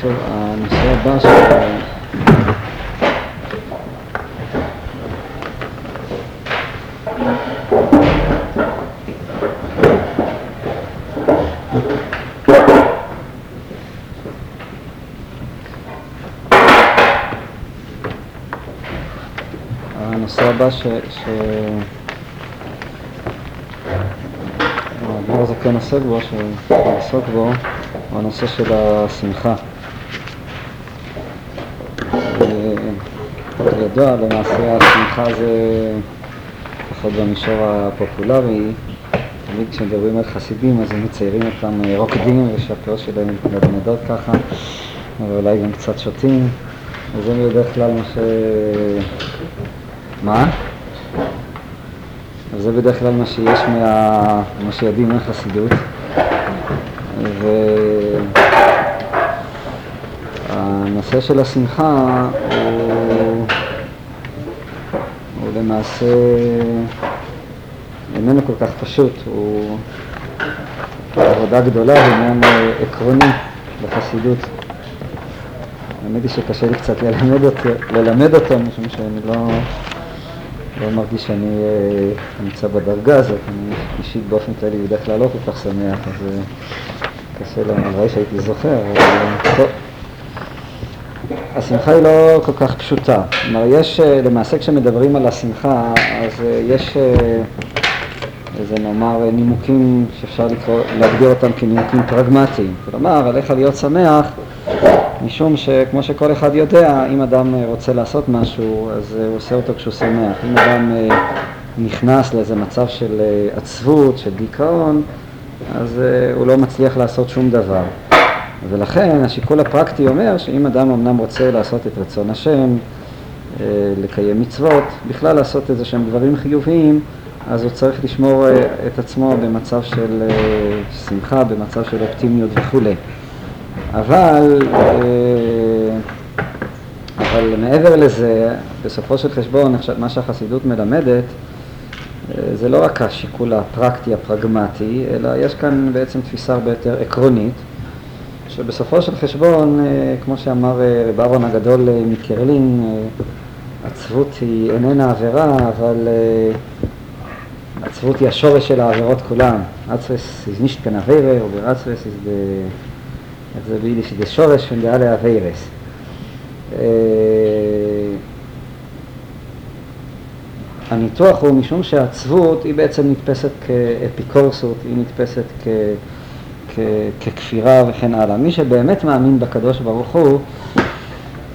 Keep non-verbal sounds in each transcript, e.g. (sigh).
טוב, הנושא הבא ש... הנושא הבא ש... ש... האדמו"ר הזה כן עוסק בו, שעסוק בו, הוא הנושא של השמחה. כידוע, למעשה השמחה זה, לפחות במישור הפופולרי, תמיד כשמדברים על חסידים אז הם מציירים אותם רוקדים ושהפאות שלהם מתנדנדות ככה, ואולי גם קצת שותים, וזה בדרך כלל מה ש... מה? אז זה בדרך כלל מה שיש מה... מה שיודעים מהחסידות. והנושא של השמחה הוא, למעשה איננו כל כך פשוט, הוא עבודה גדולה ועניין עקרוני בחסידות. האמת היא שקשה לי קצת ללמד אותו, ללמד אותו משום שאני לא... לא מרגיש שאני נמצא בדרגה הזאת, אני אישית באופן כללי בדרך כלל לא כל כך שמח, אז קשה לו, הלוואי שהייתי זוכר, אבל טוב. השמחה היא לא כל כך פשוטה, כלומר יש, למעשה כשמדברים על השמחה, אז יש איזה נאמר נימוקים שאפשר לקרוא, להגדיר אותם כנימוקים פרגמטיים, כלומר עליך להיות שמח משום שכמו שכל אחד יודע, אם אדם רוצה לעשות משהו, אז הוא עושה אותו כשהוא שמח. אם אדם נכנס לאיזה מצב של עצבות, של דיכאון, אז הוא לא מצליח לעשות שום דבר. ולכן השיקול הפרקטי אומר שאם אדם אמנם רוצה לעשות את רצון השם, לקיים מצוות, בכלל לעשות איזה שהם דברים חיוביים, אז הוא צריך לשמור את עצמו במצב של שמחה, במצב של אופטימיות וכולי. אבל, אבל מעבר לזה, בסופו של חשבון, מה שהחסידות מלמדת, זה לא רק השיקול הפרקטי, הפרגמטי, אלא יש כאן בעצם תפיסה הרבה יותר עקרונית, שבסופו של חשבון, כמו שאמר רב אהרון הגדול מקרלין, עצבות היא איננה עבירה, אבל עצבות היא השורש של העבירות כולן. עצבס ist nicht kein Avere, aber עצבס ist איך זה ביידיש? זה שורש של דעה לאווירס. הניתוח הוא משום שהעצבות היא בעצם נתפסת כאפיקורסות, היא נתפסת כ... ככפירה וכן הלאה. מי שבאמת מאמין בקדוש ברוך הוא,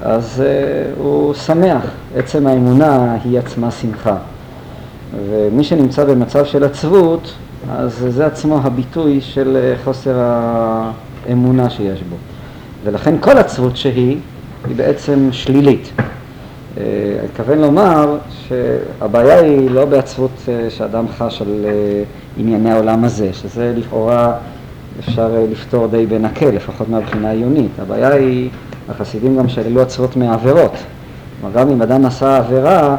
אז uh, הוא שמח. עצם האמונה היא עצמה שמחה. ומי שנמצא במצב של עצבות, אז זה עצמו הביטוי של חוסר ה... אמונה שיש בו. ולכן כל עצבות שהיא, היא בעצם שלילית. אני מתכוון לומר שהבעיה היא לא בעצבות שאדם חש על ענייני העולם הזה, שזה לכאורה אפשר לפתור די בנקל, לפחות מהבחינה העיונית. הבעיה היא, החסידים גם שללו עצבות מהעבירות. כלומר, גם אם אדם עשה עבירה,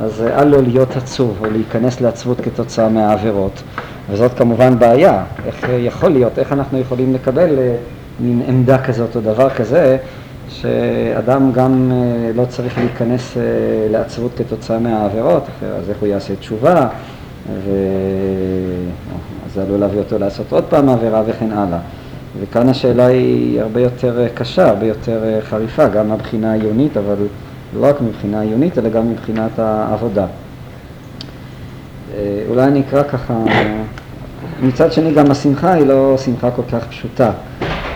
אז אל לו להיות עצוב או להיכנס לעצבות כתוצאה מהעבירות. וזאת כמובן בעיה, איך יכול להיות, איך אנחנו יכולים לקבל מין עמדה כזאת או דבר כזה, שאדם גם לא צריך להיכנס לעצבות כתוצאה מהעבירות, אז איך הוא יעשה תשובה, וזה עלול להביא אותו לעשות עוד פעם עבירה וכן הלאה. וכאן השאלה היא הרבה יותר קשה, הרבה יותר חריפה, גם מבחינה עיונית, אבל לא רק מבחינה עיונית, אלא גם מבחינת העבודה. אולי אני אקרא ככה, מצד שני גם השמחה היא לא שמחה כל כך פשוטה.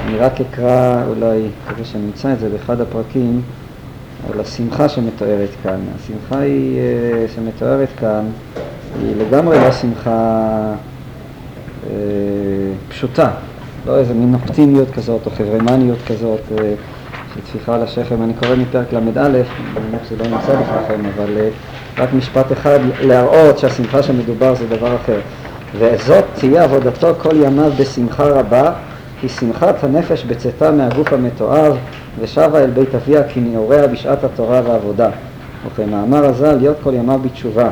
אני רק אקרא, אולי, כדי שאני אמצא את זה באחד הפרקים, על השמחה שמתוארת כאן. השמחה היא, שמתוארת כאן היא לגמרי לא שמחה אה, פשוטה, לא איזה מין אופטימיות כזאת או חברמניות כזאת אה, שטפיחה על השכם. אני קורא מפרק ל"א, אני מניח שזה לא נמצא לפניכם, אבל אה, רק משפט אחד, להראות שהשמחה שמדובר זה דבר אחר. וזאת תהיה עבודתו כל ימיו בשמחה רבה, כי שמחת הנפש בצאתה מהגוף המתועב, ושבה אל בית אביה כי נעוריה בשעת התורה והעבודה. וכמאמר הז"ל, להיות כל ימיו בתשובה.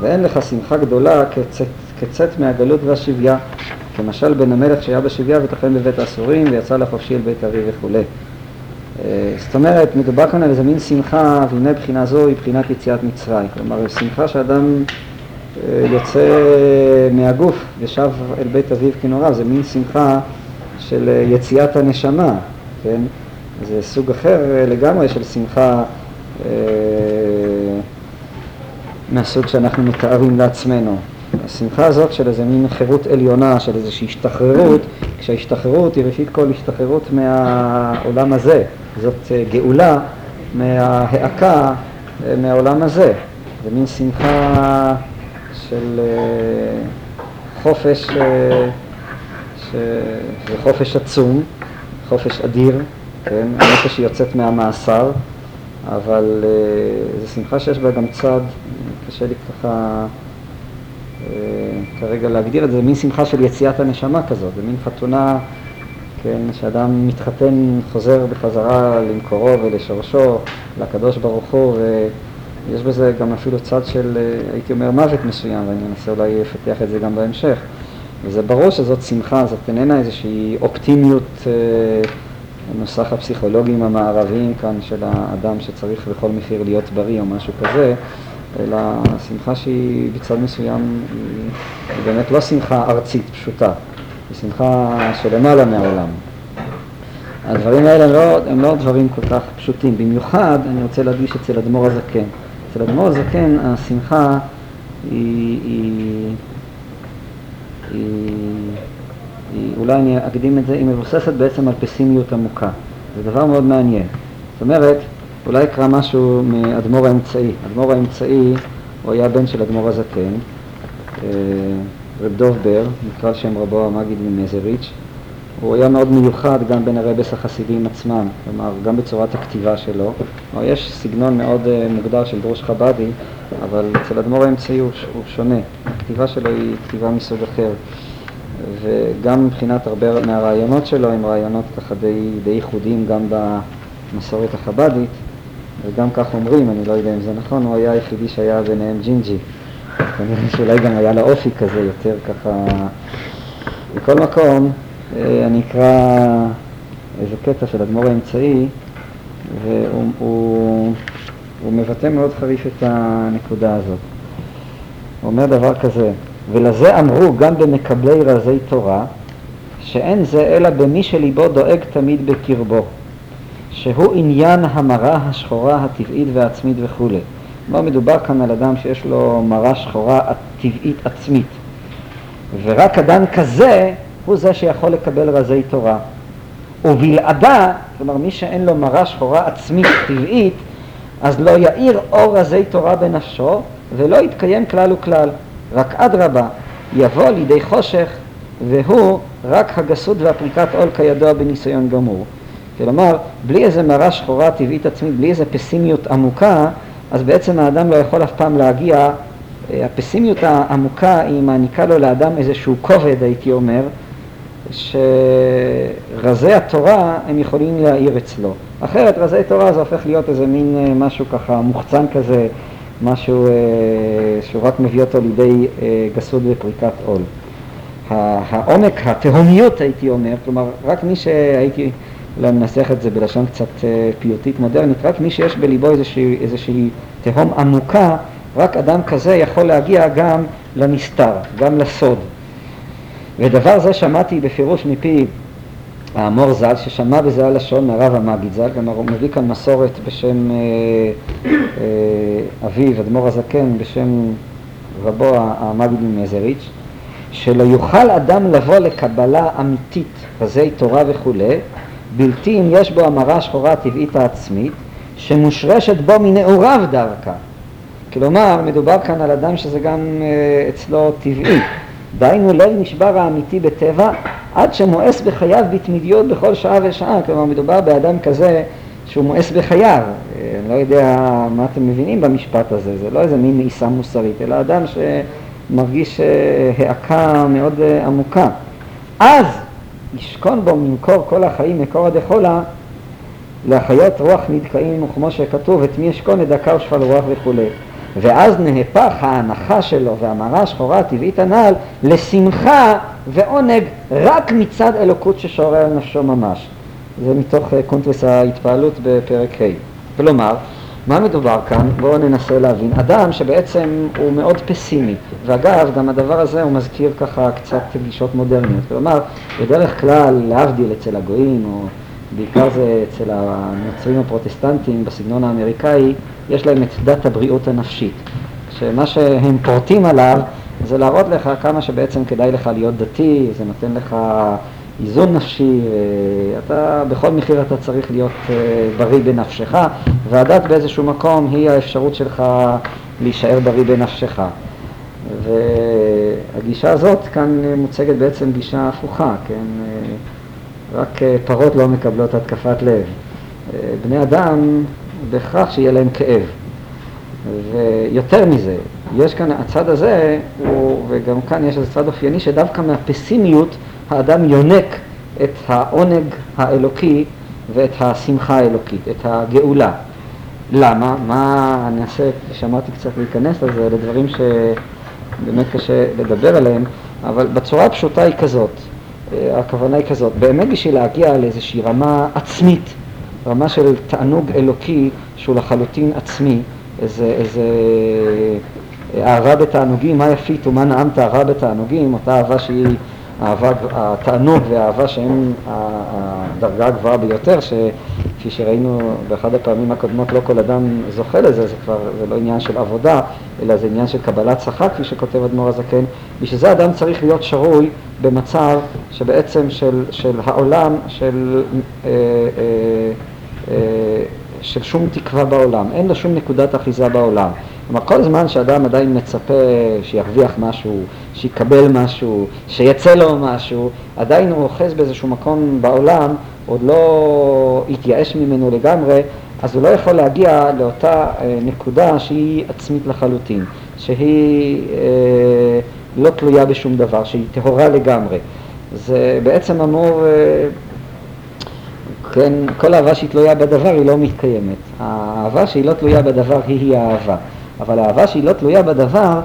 ואין לך שמחה גדולה כצאת, כצאת מהגלות והשביה, כמשל בן המלך שהיה בשביה וטחן בבית האסורים ויצא לחופשי אל בית אביו וכולי. אה, זאת אומרת, מדובר כאן על איזה מין שמחה, והנה בחינה זו היא בחינת יציאת מצרים. כלומר, שמחה שאדם אה, יוצא מהגוף ושב אל בית אביו כנוריו, זה מין שמחה של אה, יציאת הנשמה, כן? זה סוג אחר לגמרי של שמחה מהסוג שאנחנו מתארים לעצמנו. השמחה הזאת של איזה מין חירות עליונה, של איזושהי השתחררות, כשההשתחררות היא ראשית כל השתחררות מהעולם הזה, זאת אה, גאולה מההאקה אה, מהעולם הזה. זה מין שמחה של אה, חופש, שזה חופש עצום, חופש אדיר, כן? הנפש היא יוצאת מהמאסר, אבל זו שמחה שיש בה גם צד, קשה לי ככה כרגע להגדיר את זה, מין שמחה של יציאת הנשמה כזאת, זה מין חתונה, כן, שאדם מתחתן, חוזר בחזרה למקורו ולשורשו, לקדוש ברוך הוא, ויש בזה גם אפילו צד של, הייתי אומר, מוות מסוים, ואני אנסה אולי לפתח את זה גם בהמשך. וזה ברור שזאת שמחה, זאת איננה איזושהי אופטימיות אה, נוסח הפסיכולוגים המערביים כאן של האדם שצריך בכל מחיר להיות בריא או משהו כזה, אלא שמחה שהיא בצד מסוים היא, באמת לא שמחה ארצית פשוטה, היא שמחה שלמעלה מהעולם. הדברים האלה הם לא, הם לא דברים כל כך פשוטים, במיוחד אני רוצה להדגיש אצל אדמו"ר הזקן. אצל אדמו"ר הזקן השמחה היא, היא, היא, היא, אולי אני אקדים את זה, היא מבוססת בעצם על פסימיות עמוקה. זה דבר מאוד מעניין. זאת אומרת, אולי אקרא משהו מאדמו"ר האמצעי. אדמו"ר האמצעי הוא היה בן של אדמו"ר הזקן, אה, רב דוב בר, נקרא שם רבו המגיד ממזריץ'. הוא היה מאוד מיוחד גם בין הרבס החסידים עצמם, כלומר גם בצורת הכתיבה שלו. כלומר יש סגנון מאוד uh, מוגדר של דרוש חבדי, אבל אצל אדמו"ר האמצעי הוא, הוא שונה. הכתיבה שלו היא כתיבה מסוג אחר. וגם מבחינת הרבה מהרעיונות שלו הם רעיונות ככה די, די ייחודיים גם במסורת החבדית. וגם כך אומרים, אני לא יודע אם זה נכון, הוא היה היחידי שהיה ביניהם ג'ינג'י. כנראה שאולי גם היה לו אופי כזה יותר ככה... בכל מקום, אה, אני אקרא איזה קטע של אדמו"ר האמצעי, והוא הוא, הוא מבטא מאוד חריף את הנקודה הזאת. הוא אומר דבר כזה, ולזה אמרו גם במקבלי רזי תורה, שאין זה אלא במי שליבו דואג תמיד בקרבו. שהוא עניין המרה השחורה הטבעית והעצמית וכולי. לא מדובר כאן על אדם שיש לו מרה שחורה טבעית עצמית. ורק אדם כזה הוא זה שיכול לקבל רזי תורה. ובלעדה, כלומר מי שאין לו מרה שחורה עצמית טבעית, אז לא יאיר אור רזי תורה בנפשו ולא יתקיים כלל וכלל. רק אדרבה, יבוא לידי חושך והוא רק הגסות והפריקת עול כידוע בניסיון גמור. כלומר, בלי איזה מראה שחורה טבעית עצמית, בלי איזה פסימיות עמוקה, אז בעצם האדם לא יכול אף פעם להגיע, אה, הפסימיות העמוקה היא מעניקה לו לאדם איזשהו כובד, הייתי אומר, שרזי התורה הם יכולים להעיר אצלו. אחרת רזי תורה זה הופך להיות איזה מין אה, משהו ככה מוחצן כזה, משהו אה, שהוא רק מביא אותו לידי גסות ופריקת עול. העומק, התהומיות הייתי אומר, כלומר רק מי שהייתי אולי ננסח את זה בלשון קצת אה, פיוטית מודרנית, רק מי שיש בליבו איזושהי, איזושהי תהום עמוקה, רק אדם כזה יכול להגיע גם לנסתר, גם לסוד. ודבר זה שמעתי בפירוש מפי האמור ז"ל, ששמע בזה הלשון מהרב המגיד ז"ל, כלומר הוא מביא כאן מסורת בשם אה, אה, אביו, אדמו"ר הזקן, בשם רבו המגיד ממזריץ', שלא יוכל אדם לבוא לקבלה אמיתית, רזי תורה וכולי, בלתי אם יש בו המרה שחורה הטבעית העצמית, שמושרשת בו מנעוריו דרכה. כלומר, מדובר כאן על אדם שזה גם uh, אצלו טבעי. דהיינו ליל נשבר האמיתי בטבע עד שמואס בחייו בתמידיות בכל שעה ושעה. כלומר, מדובר באדם כזה שהוא מואס בחייו. אה, אני לא יודע מה אתם מבינים במשפט הזה, זה לא איזה מין מעיסה מוסרית, אלא אדם שמרגיש uh, העקה מאוד uh, עמוקה. אז ישכון בו ממקור כל החיים מקור דחולה להחיות רוח נדכאים וכמו שכתוב את מי ישכון ידקה ושפל רוח וכולי ואז נהפך ההנחה שלו והמרה השחורה הטבעית הנ"ל לשמחה ועונג רק מצד אלוקות ששורר על נפשו ממש זה מתוך אה, קונטרס ההתפעלות בפרק ה'. כלומר, מה מדובר כאן? בואו ננסה להבין. אדם שבעצם הוא מאוד פסימי, ואגב, גם הדבר הזה הוא מזכיר ככה קצת גישות מודרניות. כלומר, בדרך כלל, להבדיל אצל הגויים, או בעיקר זה אצל הנוצרים הפרוטסטנטים בסגנון האמריקאי, יש להם את דת הבריאות הנפשית. שמה שהם פורטים עליו זה להראות לך כמה שבעצם כדאי לך להיות דתי, זה נותן לך איזון נפשי, אתה, בכל מחיר אתה צריך להיות אה, בריא בנפשך, והדת באיזשהו מקום היא האפשרות שלך להישאר בריא בנפשך. והגישה הזאת כאן מוצגת בעצם גישה הפוכה, כן? אה, רק אה, פרות לא מקבלות התקפת לב. בני אדם בהכרח שיהיה להם כאב. ויותר מזה, יש כאן, הצד הזה, הוא, וגם כאן יש איזה צד אופייני, שדווקא מהפסימיות האדם יונק את העונג האלוקי ואת השמחה האלוקית, את הגאולה. למה? מה, אני אעשה, שמעתי קצת להיכנס לזה, אלה דברים שבאמת קשה לדבר עליהם, אבל בצורה הפשוטה היא כזאת, אה, הכוונה היא כזאת, באמת בשביל להגיע לאיזושהי רמה עצמית, רמה של תענוג אלוקי שהוא לחלוטין עצמי, איזה, איזה אהבה בתענוגים, מה יפית ומה נעמת אהבה בתענוגים, אותה אהבה שהיא התענוג והאהבה שהם הדרגה הגבוהה ביותר, שכפי שראינו באחד הפעמים הקודמות לא כל אדם זוכה לזה, זה כבר, זה לא עניין של עבודה, אלא זה עניין של קבלת שכר, כפי שכותב אדמו"ר הזקן. בשביל זה אדם צריך להיות שרוי במצב שבעצם של, של העולם, של, אה, אה, אה, של שום תקווה בעולם, אין לו שום נקודת אחיזה בעולם. כלומר, כל זמן שאדם עדיין מצפה שירוויח משהו, שיקבל משהו, שיצא לו משהו, עדיין הוא אוחז באיזשהו מקום בעולם, עוד לא התייאש ממנו לגמרי, אז הוא לא יכול להגיע לאותה אה, נקודה שהיא עצמית לחלוטין, שהיא אה, לא תלויה בשום דבר, שהיא טהורה לגמרי. זה בעצם אמור, אה, כן, כל אהבה שהיא תלויה בדבר היא לא מתקיימת. האהבה שהיא לא תלויה בדבר היא האהבה. אבל האהבה שהיא לא תלויה בדבר,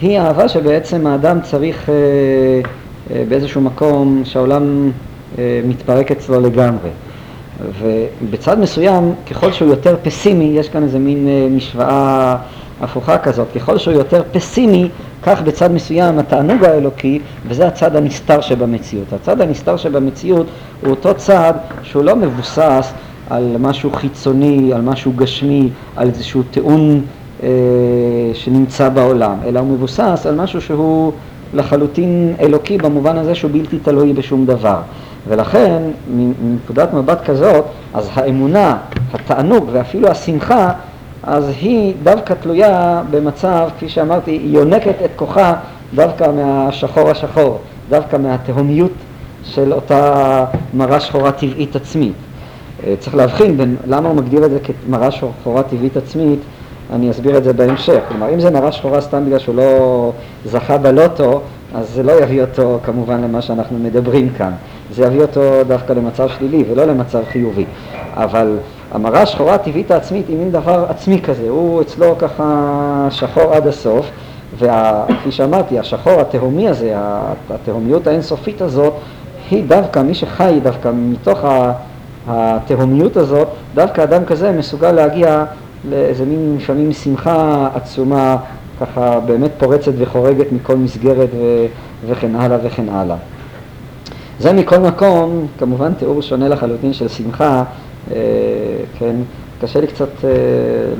היא אהבה שבעצם האדם צריך אה, אה, באיזשהו מקום שהעולם אה, מתפרק אצלו לגמרי. ובצד מסוים, ככל שהוא יותר פסימי, יש כאן איזה מין אה, משוואה הפוכה כזאת, ככל שהוא יותר פסימי, כך בצד מסוים התענוג האלוקי, וזה הצד הנסתר שבמציאות. הצד הנסתר שבמציאות הוא אותו צד שהוא לא מבוסס על משהו חיצוני, על משהו גשמי, על איזשהו טיעון שנמצא בעולם, אלא הוא מבוסס על משהו שהוא לחלוטין אלוקי במובן הזה שהוא בלתי תלוי בשום דבר. ולכן, מנקודת מבט כזאת, אז האמונה, התענוג ואפילו השמחה, אז היא דווקא תלויה במצב, כפי שאמרתי, היא יונקת את כוחה דווקא מהשחור השחור, דווקא מהתהומיות של אותה מראה שחורה טבעית עצמית. אה, צריך להבחין בין למה הוא מגדיר את זה כמראה שחורה טבעית עצמית, אני אסביר את זה בהמשך. כלומר, אם זה מראה שחורה סתם בגלל שהוא לא זכה בלוטו, אז זה לא יביא אותו כמובן למה שאנחנו מדברים כאן. זה יביא אותו דווקא למצב שלילי ולא למצב חיובי. אבל המראה השחורה הטבעית העצמית היא מין דבר עצמי כזה, הוא אצלו ככה שחור עד הסוף, וכפי שאמרתי, השחור התהומי הזה, התהומיות האינסופית הזאת, היא דווקא, מי שחי דווקא מתוך התהומיות הזאת, דווקא אדם כזה מסוגל להגיע לאיזה מין לפעמים שמחה עצומה, ככה באמת פורצת וחורגת מכל מסגרת ו- וכן הלאה וכן הלאה. זה מכל מקום, כמובן תיאור שונה לחלוטין של שמחה, אה, כן, קשה לי קצת אה,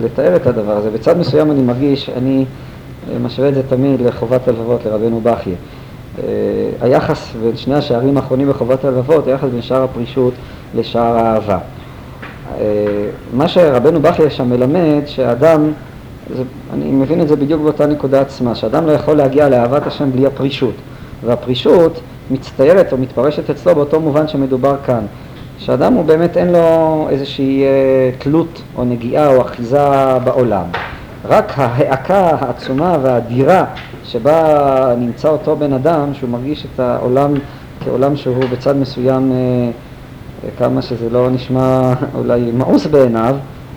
לתאר את הדבר הזה. בצד מסוים אני מרגיש, אני אה, משווה את זה תמיד לחובת הלבבות לרבנו בכיה. אה, היחס בין שני השערים האחרונים בחובת הלבבות, היחס בין שער הפרישות לשער האהבה. אה, מה שרבנו בכיה שם מלמד, שאדם, זה, אני מבין את זה בדיוק באותה נקודה עצמה, שאדם לא יכול להגיע לאהבת השם בלי הפרישות, והפרישות מצטיירת או מתפרשת אצלו באותו מובן שמדובר כאן, שאדם הוא באמת אין לו איזושהי אה, תלות או נגיעה או אחיזה בעולם. רק ההאקה העצומה והאדירה שבה נמצא אותו בן אדם, שהוא מרגיש את העולם כעולם שהוא בצד מסוים אה, כמה שזה לא נשמע אולי מאוס בעיניו,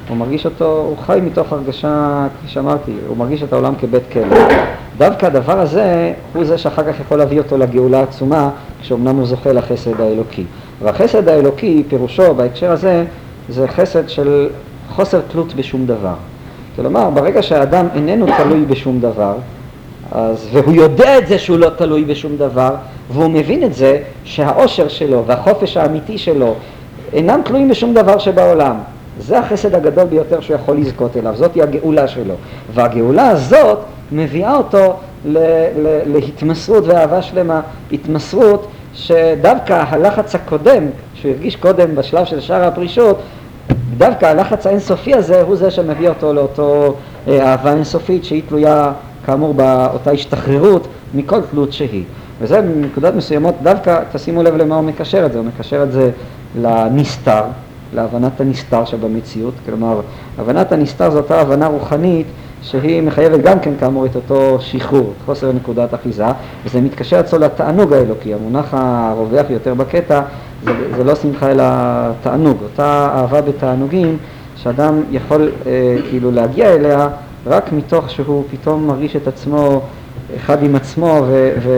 הוא מרגיש אותו, הוא חי מתוך הרגשה, כפי שאמרתי, הוא מרגיש את העולם כבית כלא. דווקא הדבר הזה הוא זה שאחר כך יכול להביא אותו לגאולה עצומה, כשאומנם הוא זוכה לחסד האלוקי. והחסד האלוקי, פירושו בהקשר הזה, זה חסד של חוסר תלות בשום דבר. כלומר, ברגע שהאדם איננו תלוי בשום דבר, אז, והוא יודע את זה שהוא לא תלוי בשום דבר, והוא מבין את זה שהאושר שלו והחופש האמיתי שלו אינם תלויים בשום דבר שבעולם. זה החסד הגדול ביותר שהוא יכול לזכות אליו, זאת היא הגאולה שלו. והגאולה הזאת מביאה אותו ל- ל- להתמסרות ואהבה שלמה, התמסרות שדווקא הלחץ הקודם, שהוא הרגיש קודם בשלב של שאר הפרישות, דווקא הלחץ האינסופי הזה הוא זה שמביא אותו לאותו אה, אהבה אינסופית שהיא תלויה כאמור באותה השתחררות מכל תלות שהיא. וזה בנקודות מסוימות דווקא, תשימו לב למה הוא מקשר את זה, הוא מקשר את זה לנסתר, להבנת הנסתר שבמציאות, כלומר הבנת הנסתר זו אותה הבנה רוחנית שהיא מחייבת גם כן כאמור את אותו שחרור, את חוסר נקודת אחיזה, וזה מתקשר אצלו לתענוג האלוקי, המונח הרווח יותר בקטע זה, זה לא שמחה אלא תענוג, אותה אהבה בתענוגים שאדם יכול אה, כאילו להגיע אליה רק מתוך שהוא פתאום מרגיש את עצמו אחד עם עצמו ו, ו,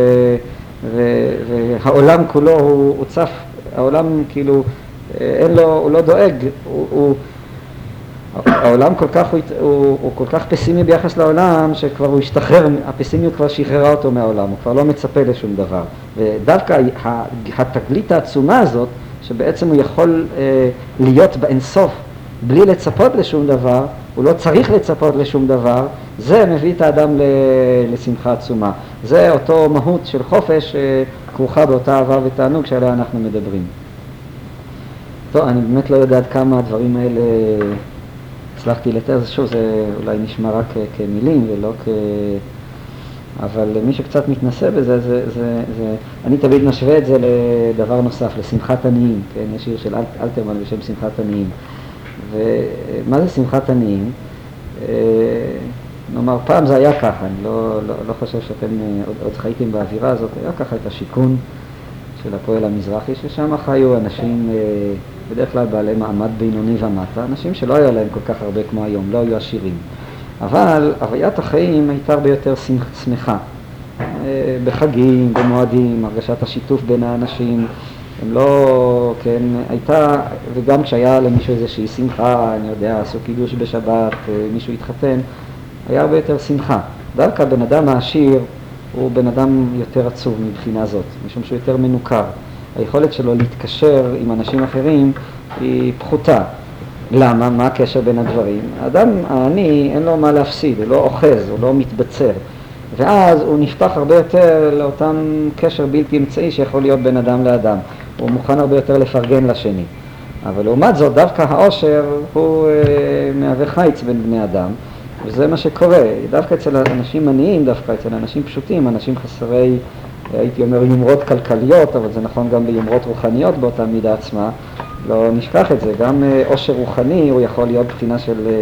ו, והעולם כולו הוא, הוא צף, העולם כאילו אה, אין לו, הוא לא דואג, הוא, הוא העולם כל כך, הוא, הוא, הוא כל כך פסימי ביחס לעולם, שכבר הוא השתחרר, הפסימיות כבר שחררה אותו מהעולם, הוא כבר לא מצפה לשום דבר. ודווקא התגלית העצומה הזאת, שבעצם הוא יכול אה, להיות באינסוף בלי לצפות לשום דבר, הוא לא צריך לצפות לשום דבר, זה מביא את האדם לשמחה עצומה. זה אותו מהות של חופש אה, כרוכה באותה אהבה ותענוג שעליה אנחנו מדברים. טוב, אני באמת לא יודע עד כמה הדברים האלה הצלחתי לתאר, שוב זה אולי נשמע רק כמילים ולא כ... אבל מי שקצת מתנסה בזה, זה, זה, זה, אני תמיד משווה את זה לדבר נוסף, לשמחת עניים, כן? יש שיר של אל, אלתרמן בשם שמחת עניים. ומה זה שמחת עניים? אה, נאמר, פעם זה היה ככה, אני לא, לא, לא חושב שאתם אה, עוד, עוד חייתם באווירה הזאת, היה ככה את השיכון של הפועל המזרחי, ששם חיו אנשים, אה, בדרך כלל בעלי מעמד בינוני ומטה, אנשים שלא היה להם כל כך הרבה כמו היום, לא היו עשירים. אבל הוויית החיים הייתה הרבה יותר שמחה. בחגים, במועדים, הרגשת השיתוף בין האנשים, הם לא, כן, הייתה, וגם כשהיה למישהו איזושהי שמחה, אני יודע, עשו קידוש בשבת, אה, מישהו התחתן, היה הרבה יותר שמחה. דווקא בן אדם העשיר הוא בן אדם יותר עצוב מבחינה זאת, משום שהוא יותר מנוכר. היכולת שלו להתקשר עם אנשים אחרים היא פחותה. למה? מה הקשר בין הדברים? האדם העני אין לו מה להפסיד, הוא לא אוחז, הוא לא מתבצר. ואז הוא נפתח הרבה יותר לאותם קשר בלתי אמצעי שיכול להיות בין אדם לאדם. הוא מוכן הרבה יותר לפרגן לשני. אבל לעומת זאת, דווקא העושר הוא אה, מהווה חיץ בין בני אדם. וזה מה שקורה, דווקא אצל אנשים עניים, דווקא אצל אנשים פשוטים, אנשים חסרי, הייתי אומר, יומרות כלכליות, אבל זה נכון גם ביומרות רוחניות באותה מידה עצמה, לא נשכח את זה, גם אה, עושר רוחני הוא יכול להיות בחינה של אה,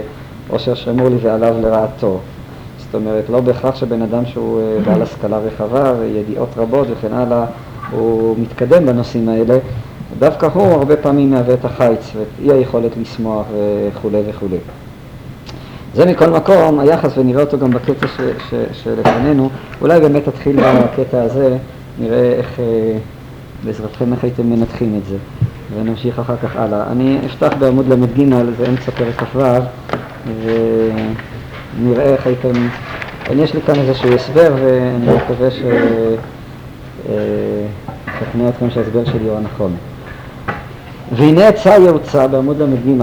עושר שמור לי ועליו לרעתו. זאת אומרת, לא בהכרח שבן אדם שהוא אה, בעל השכלה רחבה וידיעות רבות וכן הלאה, הוא מתקדם בנושאים האלה, דווקא הוא הרבה פעמים מהווה את החיץ ואת אי היכולת לשמוח וכולי וכולי. זה מכל מקום היחס, ונראה אותו גם בקטע שלפנינו. אולי באמת תתחיל בקטע הזה, נראה איך, אה, בעזרתכם, איך הייתם מנתחים את זה, ונמשיך אחר כך הלאה. אני אפתח בעמוד ל"ג, זה אמצע פרק כ"ו, ונראה איך הייתם... יש לי כאן איזשהו הסבר, ואני מקווה ש... אה, שכנע אתכם שההסבר שלי הוא הנכון. והנה עצה יעוצה בעמוד ל"ג.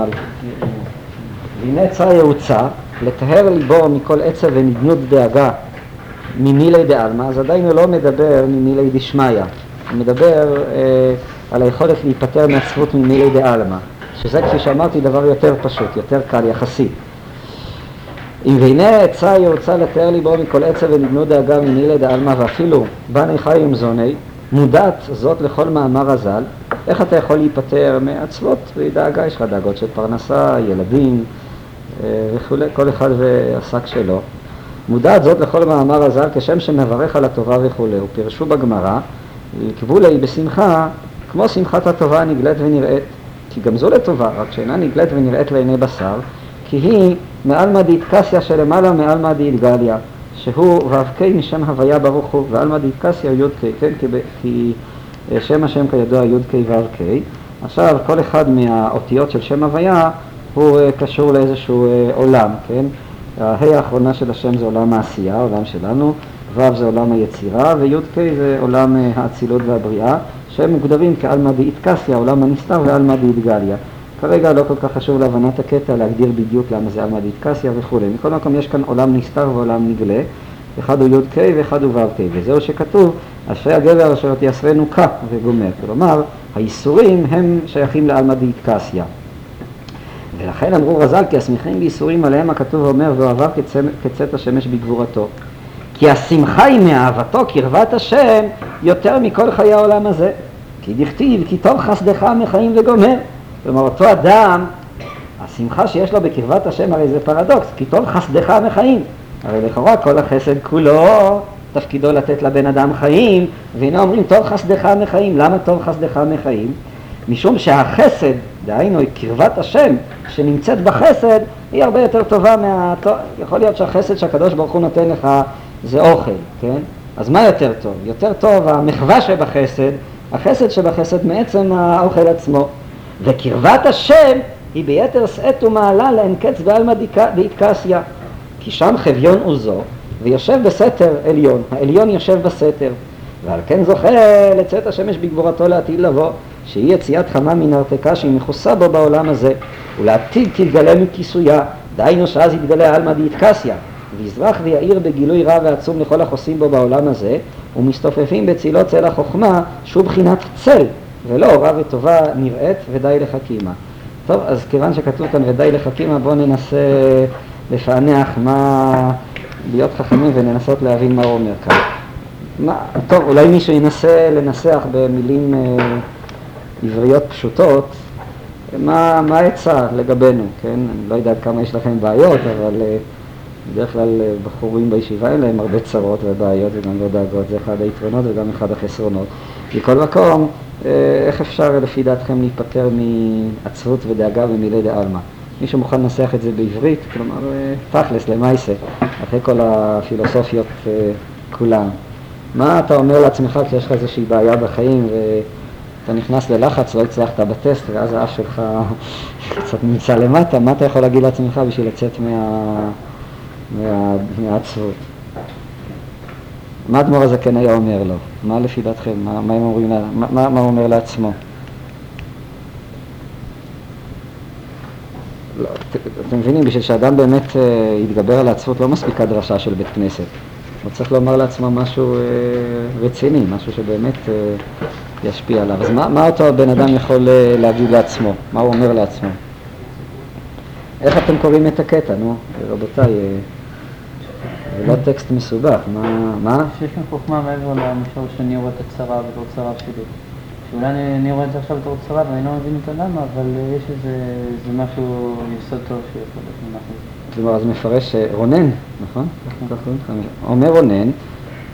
והנה עצה יעוצה לטהר ליבו מכל עצב ונדנות דאגה ממילי דעלמא, אז עדיין הוא לא מדבר ממילי דשמיא, הוא מדבר אה, על היכולת להיפטר מעצבות ממילי דעלמא, שזה כפי שאמרתי דבר יותר פשוט, יותר קל יחסית. אם והנה עצה ירצה לתאר ליבו מכל עצב ונדנות דאגה ממילי דעלמא ואפילו בני חיים זוני, מודעת זאת לכל מאמר הז"ל, איך אתה יכול להיפטר מעצבות ודאגה, יש לך דאגות של פרנסה, ילדים, אה, וכולי, כל אחד והשק שלו. מודעת זאת לכל מאמר הז"ל כשם שמברך על הטובה וכולי. ופרשו בגמרא, קבולי בשמחה כמו שמחת הטובה הנגלית ונראית, כי גם זו לטובה, רק שאינה נגלית ונראית לעיני בשר, כי היא מעלמא דאיטקסיה שלמעלה מעלמא דאיטגליה, שהוא ואבקי משם הוויה ברוך הוא, ועלמא דאיטקסיה יודקי, כן, כי, כי שם השם כידוע י"ק ו"ק. עכשיו, כל אחד מהאותיות של שם הוויה הוא קשור לאיזשהו עולם, כן? הה' האחרונה של השם זה עולם העשייה, עולם שלנו, ו' זה עולם היצירה, וי"ק זה עולם האצילות והבריאה, שהם מוגדרים כעלמא דאיטקסיה, עולם הנסתר ועלמא דאיטגליה. כרגע לא כל כך חשוב להבנת הקטע להגדיר בדיוק למה זה עלמא דאיטקסיה וכולי. מכל מקום יש כאן עולם נסתר ועולם נגלה, אחד הוא י"ק ואחד הוא ו"ק, וזהו שכתוב, אשרי הגבר אשר תייסרנו כה וגומר. כלומר, האיסורים הם שייכים לעלמא דאיטקסיה. ולכן אמרו רז"ל כי השמחים בייסורים עליהם הכתוב אומר ואוהביו כצאת השמש בגבורתו. כי השמחה היא מאהבתו קרבת השם יותר מכל חיי העולם הזה. כי דכתיב כי טוב חסדך מחיים וגומר. כלומר אותו אדם, השמחה שיש לו בקרבת השם הרי זה פרדוקס, טוב חסדך מחיים. הרי לכאורה כל החסד כולו תפקידו לתת לבן אדם חיים, והנה אומרים טוב חסדך מחיים. למה טוב חסדך מחיים? משום שהחסד, דהיינו קרבת השם שנמצאת בחסד, היא הרבה יותר טובה מה... יכול להיות שהחסד שהקדוש ברוך הוא נותן לך זה אוכל, כן? אז מה יותר טוב? יותר טוב המחווה שבחסד, החסד שבחסד מעצם האוכל עצמו. וקרבת השם היא ביתר שאת ומעלה לאין קץ בעלמא דאיטקסיה. כי שם חביון עוזו ויושב בסתר עליון, העליון יושב בסתר, ועל כן זוכה לצאת השמש בגבורתו לעתיד לבוא, שהיא יציאת חמה מן הרתקה שהיא מכוסה בו בעולם הזה, ולעתיד תתגלה מכיסויה, דהיינו שאז יתגלה עלמא דאיטקסיה, ויזרח ויאיר בגילוי רב ועצום לכל החוסים בו בעולם הזה, ומסתופפים בצילות צל החוכמה, שהוא בחינת צל, ולא רע וטובה נראית ודי לחכימה. טוב, אז כיוון שכתוב כאן ודי לחכימה, בואו ננסה לפענח מה... להיות חכמים וננסות להבין מה הוא אומר כאן. מה, טוב, אולי מישהו ינסה לנסח במילים אה, עבריות פשוטות מה העצה לגבינו, כן? אני לא יודע כמה יש לכם בעיות, אבל אה, בדרך כלל אה, בחורים בישיבה אין להם הרבה צרות ובעיות וגם לא דאגות, זה אחד היתרונות וגם אחד החסרונות. מכל מקום, אה, איך אפשר לפי דעתכם להיפטר מעצבות ודאגה ומילי דעלמא? מישהו מוכן לנסח את זה בעברית? כלומר, אה, תכלס, למעשה, אחרי כל הפילוסופיות כולן. מה אתה אומר לעצמך כשיש לך איזושהי בעיה בחיים ואתה נכנס ללחץ, לא הצלחת בטסט ואז האף שלך (laughs) קצת נמצא למטה, מה אתה יכול להגיד לעצמך בשביל לצאת מה... מה... מהעצבות. מה אדמו"ר הזקן היה אומר לו? מה לפי דעתכם? מה, מה, אומרים, מה, מה, מה הוא אומר לעצמו? לא, אתם מבינים, בשביל שאדם באמת uh, יתגבר על העצבות לא מספיקה דרשה של בית כנסת. הוא צריך לומר לעצמו משהו uh, רציני, משהו שבאמת uh, ישפיע עליו. אז מה, מה אותו בן אדם יכול uh, להגיד לעצמו? מה הוא אומר לעצמו? איך אתם קוראים את הקטע, נו, רבותיי? זה לא טקסט מסובך, מה? מה? שיש כאן חוכמה מעבר למישור שאני רואה את הצרה בתור צרה שלי. שאולי אני, רואה את זה עכשיו בתור צרה ואני לא מבין אותה למה, אבל יש איזה, משהו, יסוד טוב שיכול להיות מונח. כלומר, אז מפרש אה, רונן, נכון? נכון. אומר רונן,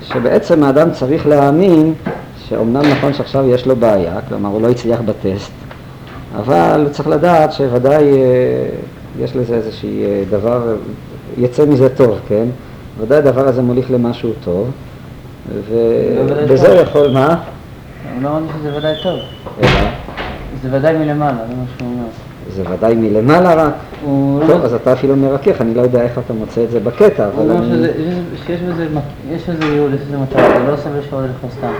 שבעצם האדם צריך להאמין שאומנם נכון שעכשיו יש לו בעיה, כלומר הוא לא הצליח בטסט, אבל הוא צריך לדעת שוודאי אה, יש לזה איזשהי אה, דבר, יצא מזה טוב, כן? ודאי הדבר הזה מוליך למשהו טוב, ובזה הוא יכול, מה? הוא לא אומר שזה ודאי טוב. אלא? זה ודאי מלמעלה, זה מה שהוא אומר. זה ודאי מלמעלה רק? לא טוב, אז אתה אפילו מרכך, אני לא יודע איך אתה מוצא את זה בקטע, אבל אני... הוא אומר שיש בזה, ייעוד, יש בזה מטרה, זה לא עושה בשביל לך סתם.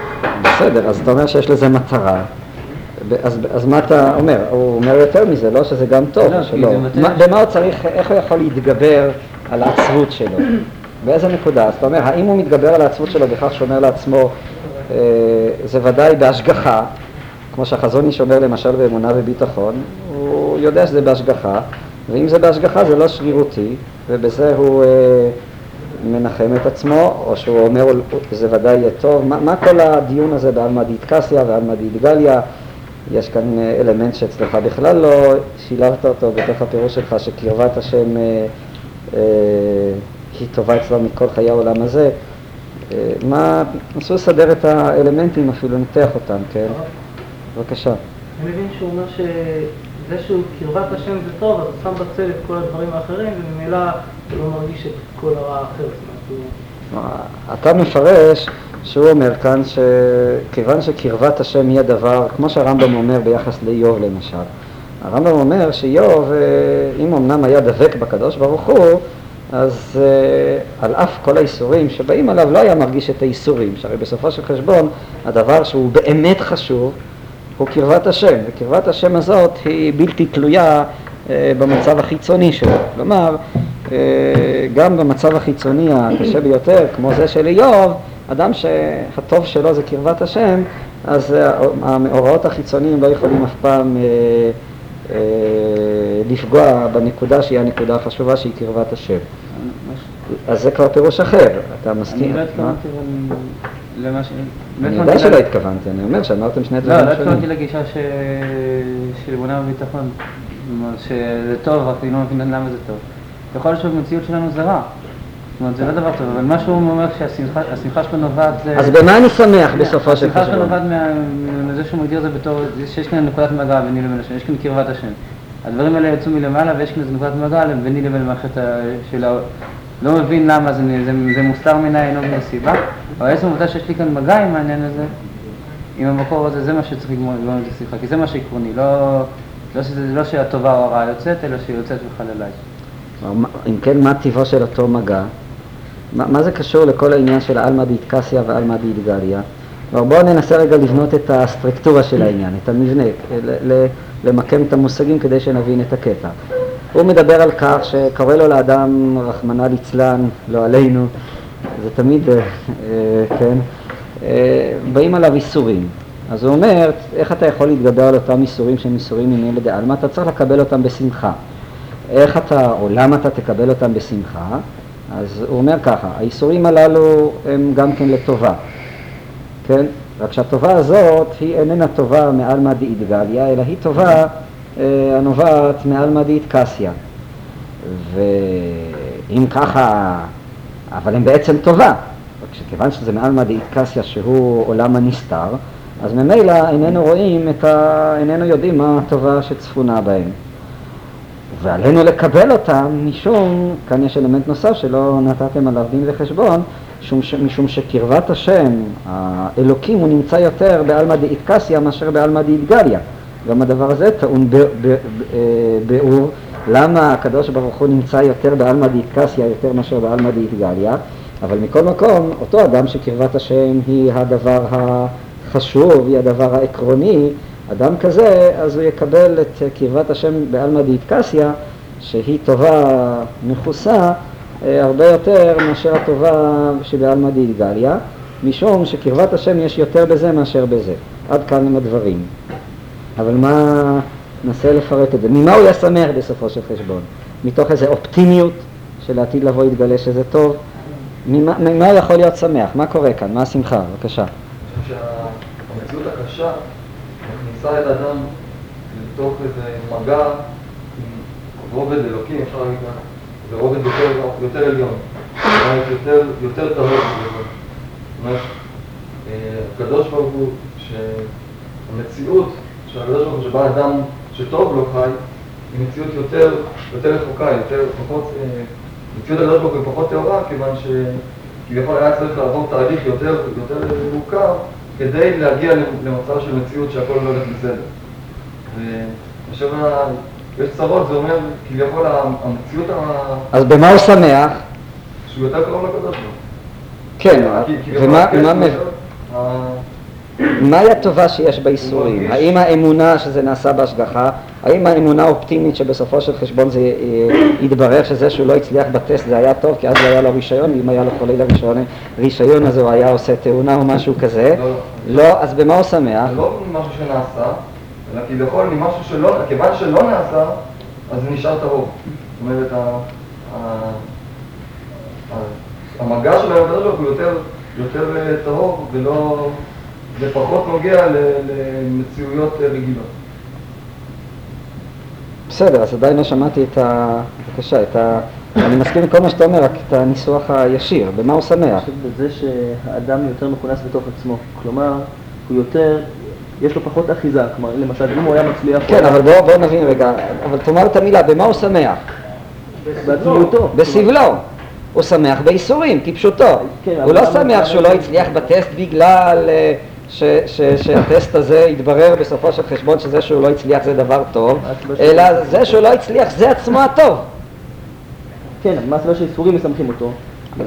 בסדר, אז אתה אומר שיש לזה מטרה. אז, אז מה אתה אומר? הוא אומר יותר מזה, לא שזה גם טוב, לא, שלא. במה הוא צריך, איך הוא יכול להתגבר על העצבות שלו? (coughs) באיזה נקודה? אז אתה אומר, האם הוא מתגבר על העצבות שלו בכך שאומר לעצמו, אה, זה ודאי בהשגחה, כמו שהחזון איש אומר למשל באמונה וביטחון, הוא יודע שזה בהשגחה, ואם זה בהשגחה זה לא שרירותי, ובזה הוא אה, מנחם את עצמו, או שהוא אומר, זה ודאי יהיה טוב. מה, מה כל הדיון הזה בעלמא דיתקסיה ועלמא דיתגליה? יש כאן אה, אלמנט שאצלך בכלל לא שילבת אותו בתוך הפירוש שלך, שקרבת השם אה, אה, היא טובה אצלו מכל חיי העולם הזה. אה, מה, נסו לסדר את האלמנטים אפילו, לנתח אותם, כן? בבקשה. אני מבין שהוא אומר שזה שהוא קרבת השם זה טוב, אז הוא שם בצל את כל הדברים האחרים, וממילא הוא לא מרגיש את כל הרע האחר. אתה מפרש שהוא אומר כאן שכיוון שקרבת השם היא הדבר, כמו שהרמב"ם אומר ביחס לאיוב למשל, הרמב"ם אומר שאיוב, אה, אם אמנם היה דבק בקדוש ברוך הוא, אז uh, על אף כל האיסורים שבאים עליו לא היה מרגיש את האיסורים, שהרי בסופו של חשבון הדבר שהוא באמת חשוב הוא קרבת השם, וקרבת השם הזאת היא בלתי תלויה uh, במצב החיצוני שלו. כלומר, גם במצב החיצוני הקשה ביותר, כמו זה של איוב, אדם שהטוב שלו זה קרבת השם, אז המאורעות החיצוניים לא יכולים אף פעם uh, uh, לפגוע בנקודה שהיא הנקודה החשובה שהיא קרבת השם. אז זה כבר פירוש אחר, אתה מסכים? אני לא התכוונתי למה ש... אני יודע שלא התכוונתי, אני אומר שאמרתם שני דברים שונים. לא, לא התכוונתי לגישה של אמונה וביטחון, שזה טוב, רק אני לא מבין למה זה טוב. יכול להיות שהמציאות שלנו זה רע. זאת אומרת, זה לא דבר טוב, אבל מה שהוא אומר שהשמחה שלו נובעת... אז במה אני שמח בסופו של השמחה שלו נובעת מזה שהוא מגדיר את זה בתור, שיש כאן נקודת מגע ביני לבין השם, יש כאן קרבת השם. הדברים האלה יצאו מלמעלה ויש כאן איזה נקודת מגע ביני לבין מערכת של לא מבין למה זה, זה, זה מוסתר מן העין או מן הסיבה, אבל עצם העובדה שיש לי כאן מגע עם העניין הזה, עם המקור הזה, זה מה שצריך לגמור את השיחה, כי זה מה שעקרוני, לא, לא, שזה, לא שהטובה או הרעה יוצאת, אלא שהיא יוצאת בחלליי. אם כן, מה טיבו של אותו מגע? מה, מה זה קשור לכל העניין של עלמא דאיטקסיה ועלמא דאיטגליה? בואו ננסה רגע לבנות את הסטרקטורה של העניין, את המבנה, למקם את המושגים כדי שנבין את הקטע. הוא מדבר על כך שקורא לו לאדם, רחמנא ליצלן, לא עלינו, זה תמיד, אה, כן, אה, באים עליו איסורים. אז הוא אומר, איך אתה יכול להתגבר על אותם איסורים שהם איסורים ממילא דעלמא? אתה צריך לקבל אותם בשמחה. איך אתה, או למה אתה תקבל אותם בשמחה? אז הוא אומר ככה, האיסורים הללו הם גם כן לטובה, כן? רק שהטובה הזאת היא איננה טובה מעלמא דאידגליה, אלא היא טובה אה, הנובעת מעלמא דאיטקסיה. ואם ככה, אבל הם בעצם טובה, רק שכיוון שזה מעלמא דאיטקסיה שהוא עולם הנסתר, אז ממילא איננו רואים את ה... איננו יודעים מה הטובה שצפונה בהם. ועלינו לקבל אותם משום, כאן יש אלמנט נוסף שלא נתתם עליו דין וחשבון, משום, משום שקרבת השם, האלוקים, הוא נמצא יותר בעלמא דאיטקסיה מאשר בעלמא דאיטגליה. גם הדבר הזה טעון ביאור, למה הקדוש ברוך הוא נמצא יותר בעלמא דאיטקסיה יותר מאשר בעלמא דאיטגליה, אבל מכל מקום, אותו אדם שקרבת השם היא הדבר החשוב, היא הדבר העקרוני, אדם כזה, אז הוא יקבל את קרבת השם בעלמא דאיטקסיה, שהיא טובה מכוסה, אה, הרבה יותר מאשר הטובה שבעלמא דאיטגליה, משום שקרבת השם יש יותר בזה מאשר בזה. עד כאן הם הדברים. אבל מה, ננסה לפרט את זה. ממה הוא יהיה שמח בסופו של חשבון? מתוך איזו אופטימיות שלעתיד לבוא יתגלה שזה טוב? ממה, ממה יכול להיות שמח? מה קורה כאן? מה השמחה? בבקשה. אני חושב שהמציאות הקשה מכניסה את האדם לתוך איזה מגע עם רובד אלוקי, אפשר להגיד ככה, זה רובד יותר, יותר עליון, זאת אומרת יותר, יותר טהור. זאת אומרת, אה, הקדוש ברוך הוא, שהמציאות שהקדוש ברוך הוא שבא אדם שטוב לו חי, היא מציאות יותר, יותר רחוקה, יותר פחות, אה, מציאות הקדוש ברוך הוא פחות טהורה, כיוון שכביכול היה צריך לעבור תהליך יותר, יותר מורכב כדי להגיע למצב של מציאות שהכל לא הולך בסדר. וכאשר יש צרות, זה אומר כביכול המציאות ה... אז במה הוא שמח? שהוא יותר קרוב לקדוש ברוך הוא. כן, ומה... מהי הטובה שיש באיסורים? האם האמונה שזה נעשה בהשגחה? האם האמונה האופטימית שבסופו של חשבון זה אה, יתברר שזה שהוא לא הצליח בטסט זה היה טוב כי אז לא היה לו רישיון ואם היה לו חולי לרישיון רישיון אז הוא היה עושה תאונה או משהו כזה לא, לא אז במה הוא שמח? זה לא משהו שנעשה אלא כביכול ממשהו שלא, כיוון שלא נעשה אז נשאר טהור זאת אומרת המגע של הוא יותר אה, טהור ולא זה פחות נוגע למציאויות רגילות. בסדר, אז עדיין לא שמעתי את ה... בבקשה, את ה... אני מסכים עם כל מה שאתה אומר, רק את הניסוח הישיר, במה הוא שמח? אני חושב בזה שהאדם יותר מכונס בתוך עצמו, כלומר, הוא יותר, יש לו פחות אחיזה, כלומר, למשל, אם הוא היה מצליח... כן, אבל בואו בוא נבין רגע, אבל תאמר את המילה, במה הוא שמח? בעצמיותו. בסבלו. הוא שמח בייסורים, כפשוטו. כן, הוא לא שמח שהוא לא הצליח בטסט בגלל אה, ש- ש- שהטסט הזה יתברר בסופו של חשבון שזה שהוא לא הצליח זה דבר טוב, ש- אלא זה שהוא לא הצליח זה עצמו הטוב. כן, אז מה הסיבה שאיסורים מסמכים אותו?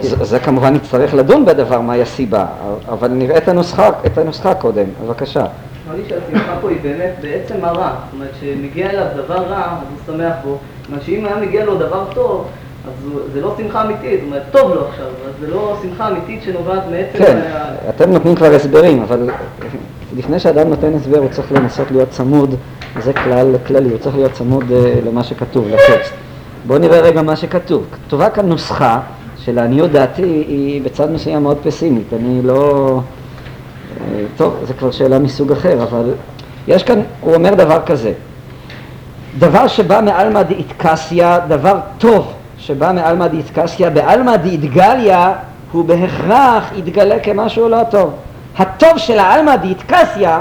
זה, זה כמובן נצטרך לדון בדבר, מהי הסיבה, אבל נראה את הנוסחה, את הנוסחה קודם, בבקשה. נראה לי שהשמחה פה היא באמת בעצם הרע. זאת אומרת, שמגיע אליו דבר רע, אז הוא שמח בו. זאת אומרת, שאם היה מגיע לו דבר טוב, אז זה לא שמחה אמיתית. זאת אומרת, טוב לו עכשיו, אז זה לא שמחה אמיתית שנובעת מעצם... כן, ה- אתם נותנים כבר הסברים, אבל לפני שאדם נותן הסבר הוא צריך לנסות להיות צמוד, זה כלל כללי, הוא צריך להיות צמוד אה, למה שכתוב, לטקסט. בואו נראה רגע מה שכתוב. כתובה כאן נוסחה שלעניות דעתי היא בצד מסוים מאוד פסימית, אני לא... אה, טוב, זו כבר שאלה מסוג אחר, אבל יש כאן, הוא אומר דבר כזה, דבר שבא מעלמא דאיטקסיה, דבר טוב שבא מעלמא דאיטקסיה, בעלמא דאיטגליה הוא בהכרח יתגלה כמשהו לא טוב. הטוב של העלמא דאיטקסיה,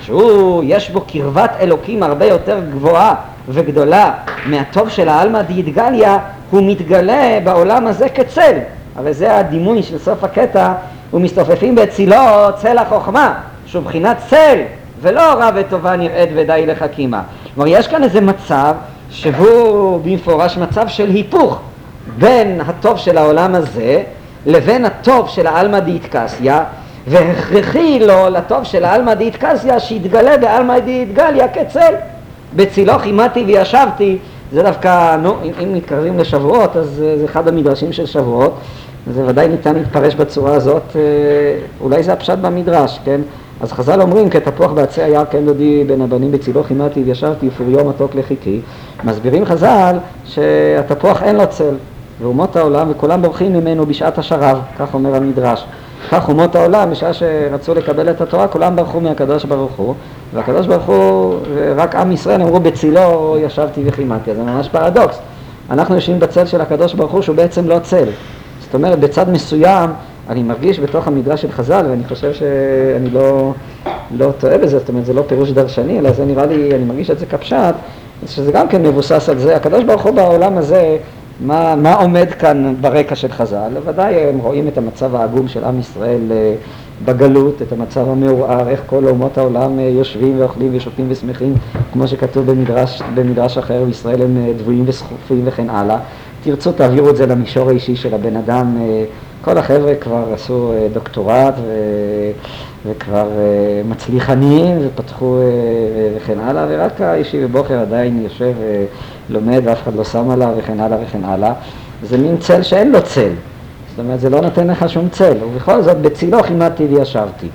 שהוא, יש בו קרבת אלוקים הרבה יותר גבוהה וגדולה מהטוב של העלמא דאיטגליה, הוא מתגלה בעולם הזה כצל. הרי זה הדימוי של סוף הקטע, ומסתופפים בצילו צל החוכמה, שהוא בחינת צל, ולא רע וטובה נראית ודי לחכימה. כלומר, יש כאן איזה מצב שהוא במפורש מצב של היפוך בין הטוב של העולם הזה לבין הטוב של העלמא דאיטקסיה, והכרחי לו לטוב של העלמא דאיטקסיה שיתגלה בעלמא דאיטגליה כצל. בצילו חימדתי וישבתי, זה דווקא, נו, אם, אם מתקרבים לשבועות, אז זה אחד המדרשים של שבועות, זה ודאי ניתן להתפרש בצורה הזאת, אה, אולי זה הפשט במדרש, כן? אז חז"ל אומרים, כתפוח בעצי היער כן דודי בין הבנים בצילו חימדתי וישבתי ופוריו מתוק לחיכי. מסבירים חז"ל שהתפוח אין לו צל, ואומות העולם וכולם בורחים ממנו בשעת השרב, כך אומר המדרש. כך אומות העולם, בשעה שרצו לקבל את התורה, כולם ברחו מהקדוש ברוך הוא, והקדוש ברוך הוא, רק עם ישראל אמרו בצילו ישבתי וחימדתי, אז זה ממש פרדוקס. אנחנו יושבים בצל של הקדוש ברוך הוא שהוא בעצם לא צל. זאת אומרת, בצד מסוים, אני מרגיש בתוך המדרש של חז"ל, ואני חושב שאני לא, לא טועה בזה, זאת אומרת, זה לא פירוש דרשני, אלא זה נראה לי, אני מרגיש את זה כפשט, שזה גם כן מבוסס על זה. הקדוש ברוך הוא בעולם הזה, מה, מה עומד כאן ברקע של חז"ל? ודאי הם רואים את המצב העגום של עם ישראל אה, בגלות, את המצב המעורער, איך כל אומות העולם אה, יושבים ואוכלים ושותים ושמחים, כמו שכתוב במדרש, במדרש אחר, וישראל הם אה, דבויים וסחופים וכן הלאה. תרצו תעבירו את זה למישור האישי של הבן אדם. כל החבר'ה כבר עשו אה, דוקטורט ו... וכבר אה, מצליחנים ופתחו אה, וכן הלאה, ורק הישיבי בוחר עדיין יושב ולומד ואף אחד לא שם עליו וכן הלאה וכן הלאה. זה מין צל שאין לו צל. זאת אומרת, זה לא נותן לך שום צל, ובכל זאת בצילו חימדתי וישבתי.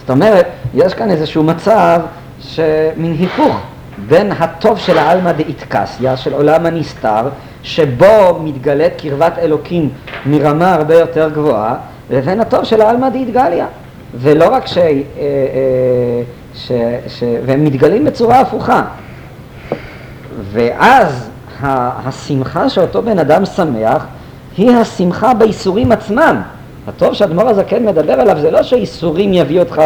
זאת אומרת, יש כאן איזשהו מצב שמין היפוך בין הטוב של העלמא דאיטקסיה, של עולם הנסתר, שבו מתגלית קרבת אלוקים מרמה הרבה יותר גבוהה, לבין הטוב של העלמא דאיטגליה. ולא רק ש... אה, אה, ש... ש... והם מתגלים בצורה הפוכה. ואז השמחה שאותו בן אדם שמח היא השמחה בייסורים עצמם. הטוב שהאדמו"ר הזקן מדבר עליו זה לא שהייסורים יביאו אותך